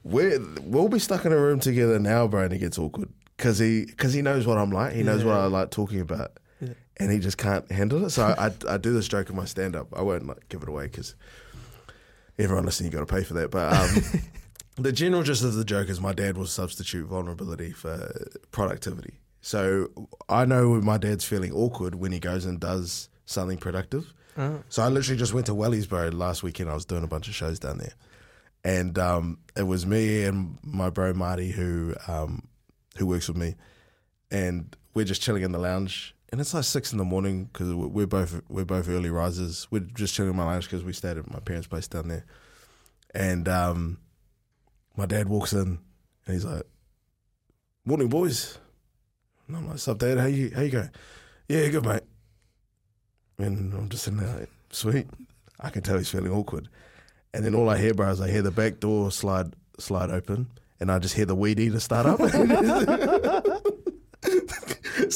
We're, we'll be stuck in a room together now, bro, and it gets awkward because he because he knows what I'm like. He knows what I like talking about, Yeah. and he just can't handle it. So I, I, I do this joke in my stand up. I won't like, give it away because everyone listening, you got to pay for that. But um, the general gist of the joke is my dad will substitute vulnerability for productivity. So I know my dad's feeling awkward when he goes and does something productive. Oh. So I literally just went to Welliesboro last weekend. I was doing a bunch of shows down there, and um, it was me and my bro Marty who um, who works with me, and we're just chilling in the lounge. And it's like six in the morning because we're both we're both early risers. We're just chilling in my lounge because we stayed at my parents' place down there. And um, my dad walks in and he's like, "Morning, boys." And I'm like, "Sup, Dad? How you how you going?" "Yeah, good, mate." And I'm just sitting there like, "Sweet." I can tell he's feeling awkward. And then all I hear, bro, is I hear the back door slide slide open, and I just hear the weed eater start up.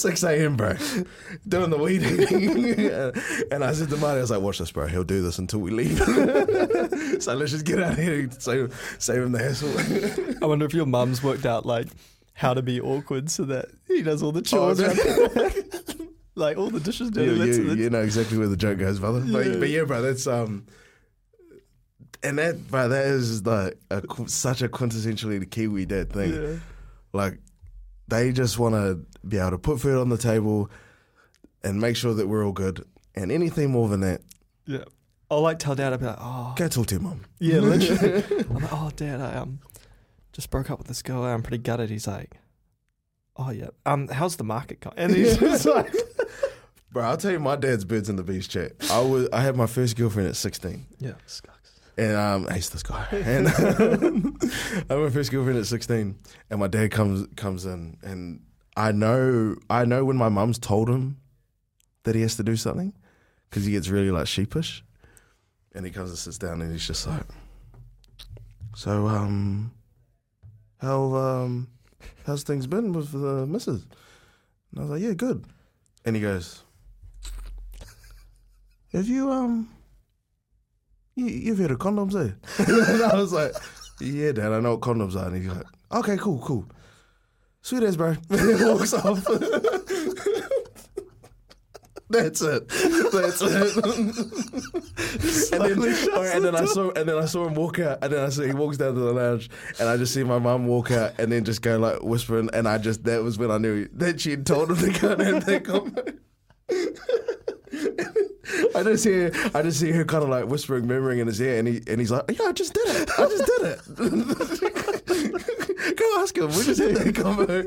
6 a.m., bro, doing the weed eating. and I said to Marty, I was like, watch this, bro. He'll do this until we leave. so let's just get out of here and save, save him the hassle. I wonder if your mum's worked out like how to be awkward so that he does all the chores, Oh, like all the dishes you, dirty. you, you know exactly where the joke goes, brother. Yeah. But, but yeah, bro, that's um, and that, bro, that is like a, such a quintessentially the Kiwi dad thing. yeah. Like they just want to be able to put food on the table and make sure that we're all good. And anything more than that, Yeah. I'll like tell dad, I'll be like, oh, go talk to your mum. yeah, literally. I'm like, oh, dad, I um just broke up with this girl. I'm pretty gutted. He's like, oh, yeah. Um, how's the market going? And he's just like, Bro, I'll tell you my dad's birds and the bees chat. I was I had my first girlfriend at 16. yeah. And um, I hate this guy. And I my first girlfriend at sixteen, and my dad comes comes in, and I know I know when my mum's told him that he has to do something, because he gets really like sheepish, and he comes and sits down, and he's just like, "So um, how um, how's things been with the missus?" And I was like, "Yeah, good," and he goes, "Have you um." You, you've heard of condoms, eh? and I was like, yeah, Dad, I know what condoms are. And he's like, okay, cool, cool. Sweet as, bro. And he walks off. That's it. That's it. and, then, shuts and then I saw and then I saw him walk out and then I saw he walks down to the lounge and I just see my mum walk out and then just go like whispering and I just that was when I knew that she'd told him to go and have that convo. I just hear, I just hear her kind of like whispering, murmuring in his ear, and he and he's like, "Yeah, I just did it. I just did it. Go ask him. We just had that combo.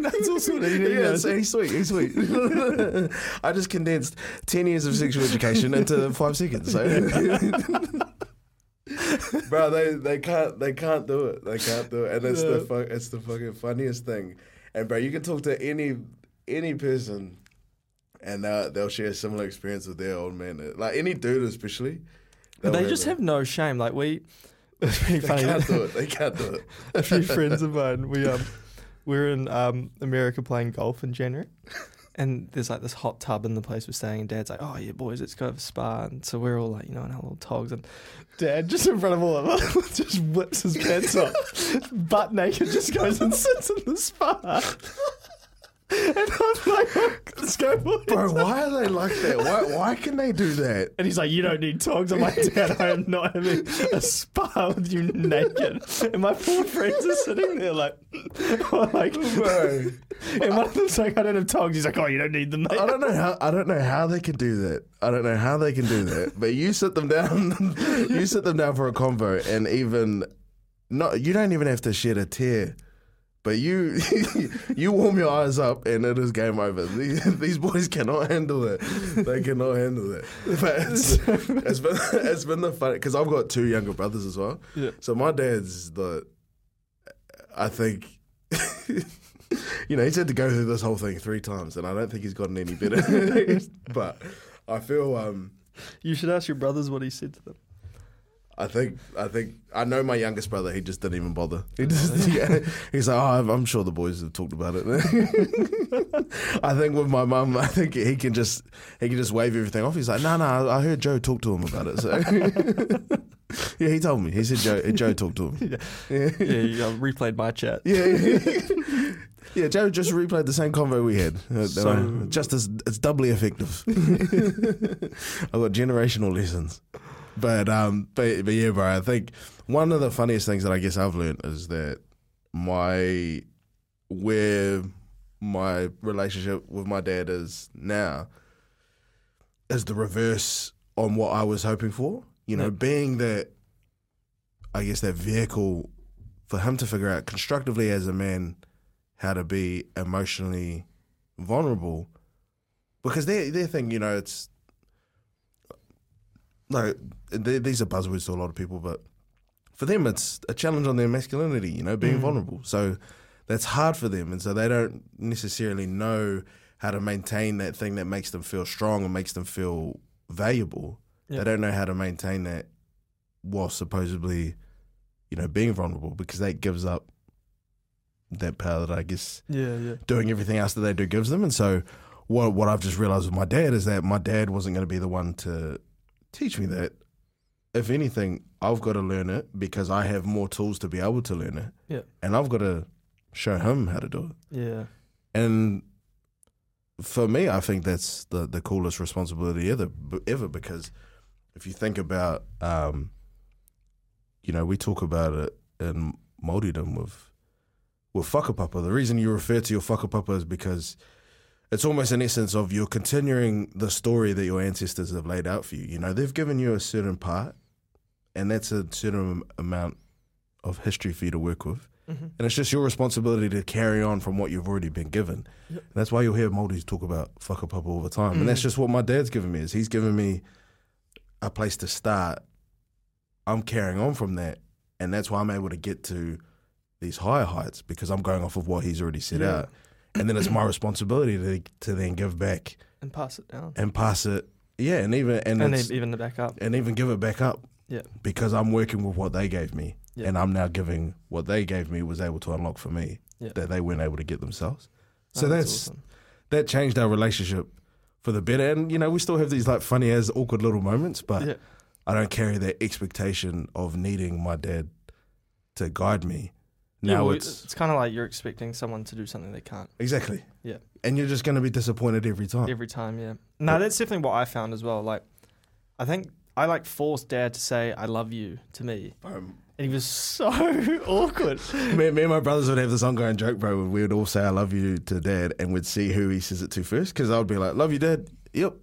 That's also what he Yeah, he's sweet. He's sweet. I just condensed ten years of sexual education into five seconds. So. Bro, they, they can't they can't do it. They can't do it, and it's the Yeah. fu- it's the fucking funniest thing. And bro, you can talk to any any person, and they'll, they'll share a similar experience with their old man. Like any dude, especially. But they'll just it. have no shame. Like we, it's pretty They can't do it. They can't do it. a few friends of mine, we um, we're in um America playing golf in January, and there's like this hot tub in the place we're staying. And Dad's like, "Oh yeah, boys, let's go to the spa." And so we're all like, you know, in our little togs, and Dad just in front of all of us just whips his pants off, butt naked, just goes and sits in the spa. And I'm like, let's go, boys. Bro, why are they like that? Why why can they do that? And he's like, "You don't need togs." I'm like, "Dad, I am not having a spa with you naked." And my poor friends are sitting there like, like, Bro. and one of them's like, "I don't have togs." He's like, "Oh, you don't need them." Mate. I don't know how I don't know how they can do that. I don't know how they can do that. But you sit them down, you sit them down for a convo, and even not you don't even have to shed a tear. But you you warm your eyes up, and it is game over. These, these boys cannot handle it. They cannot handle it. But it's, it's been it's been the fun because I've got two younger brothers as well. Yeah. So my dad's the, I think. You know, he's had to go through this whole thing three times, and I don't think he's gotten any better. but I feel, um, You should ask your brothers what he said to them. I think I think I know my youngest brother. He just didn't even bother. He just yeah. He's like, oh, I'm- sure the boys have talked about it. I think with my mum, I think he can just he can just wave everything off. He's like, no, no, I heard Joe talk to him about it. So yeah, he told me. He said Joe Joe talked to him. yeah, you uh, replayed my chat. Yeah, yeah. yeah. Joe just replayed the same convo we had. Uh, So- just as it's doubly effective. I've got generational lessons, but um, but but yeah, bro. I think one of the funniest things that I guess I've learned is that my where my relationship with my dad is now is the reverse on what I was hoping for. You know, Yeah. being that I guess that vehicle for him to figure out constructively as a man how to be emotionally vulnerable because their their thing, you know, it's like they, these are buzzwords to a lot of people, but for them, it's a challenge on their masculinity, you know, being Mm. vulnerable. So that's hard for them, and so they don't necessarily know how to maintain that thing that makes them feel strong and makes them feel valuable. They don't know how to maintain that while supposedly, you know, being vulnerable because that gives up that power that I guess Yeah, yeah. doing everything else that they do gives them. And so, what what I've just realized with my dad is that my dad wasn't going to be the one to teach me that. If anything, I've got to learn it because I have more tools to be able to learn it. Yeah. And I've got to show him how to do it. Yeah. And for me, I think that's the the coolest responsibility ever ever because if you think about, um, you know, we talk about it in Māoridom with with whakapapa. The reason you refer to your whakapapa is because it's almost an essence of you're continuing the story that your ancestors have laid out for you. You know, they've given you a certain part, and that's a certain amount of history for you to work with. Mm-hmm. And it's just your responsibility to carry on from what you've already been given. Yep. And that's why you'll hear Māoris talk about whakapapa all the time. And that's Mm. just what my dad's given me is he's given me a place to start. I'm carrying on from that. And that's why I'm able to get to these higher heights because I'm going off of what he's already set Yeah. out. And then it's my responsibility to to then give back And pass it down. and pass it. Yeah, and even and, And, even the back up. and even give it back up. Yeah. Because I'm working with what they gave me. Yeah. And I'm now giving what they gave me was able to unlock for me Yeah. that they weren't able to get themselves. Oh, so Oh, that's awesome. that changed our relationship for the better. And you know, we still have these like funny as awkward little moments, but yeah. I don't carry that expectation of needing my dad to guide me. Yeah, well, it's it's kind of like you're expecting someone to do something they can't exactly. Yeah. And you're just gonna be disappointed every time. every time. Yeah. No, that's definitely what I found as well. Like, I think I like forced dad to say "I love you" to me, Um, and he was so awkward. me, me and my brothers would have this ongoing joke, bro. Where we would all say "I love you" to dad, and we'd see who he says it to first. Because I would be like, "Love you, dad." Yep.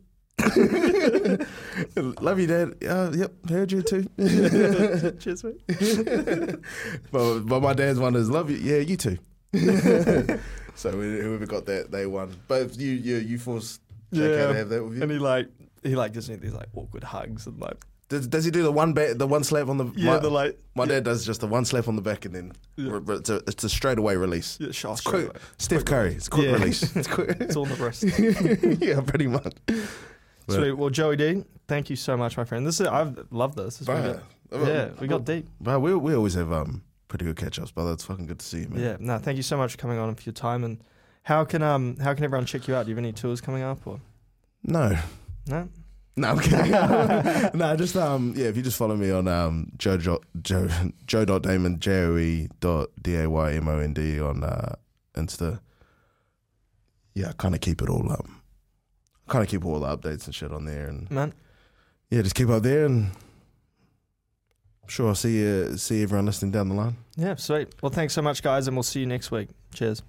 love you, dad. Uh, yep. Heard you too. Cheers, mate. but, but my dad's one is love you. Yeah, you too. so whoever got that, they won. But you, you, you forced JK Yeah. to have that with you. And he like he like gives me these like awkward hugs and like Does, does he do the one ba- the one slap on the? yeah, my, the like my dad does just the one slap on the back and then Yeah. re- it's a it's a straight away release. yeah, shot It's quick. Steph Curry. It's quick Yeah. release. It's quick. It's all the wrist. yeah, pretty much. But- Sweet. Well, Joey D, thank you so much, my friend. This is I've loved this. This is really But, good. Yeah, we got deep. But we we always have um pretty good catch ups, brother. It's fucking good to see you, man. Yeah, no, thank you so much for coming on and for your time. And how can um how can everyone check you out? Do you have any tours coming up or No. no? No, I'm kidding. no, just um, yeah. If you just follow me on um, Joe Jo Joe Joe dot Daymond J O E dot D A Y M O N D on uh, Insta. Yeah, I kind of keep it all um, kind of keep all the updates and shit on there, and Man, yeah, just keep up there, and I'm sure I'll see you see everyone listening down the line. yeah, sweet. Well, thanks so much, guys, and we'll see you next week. Cheers.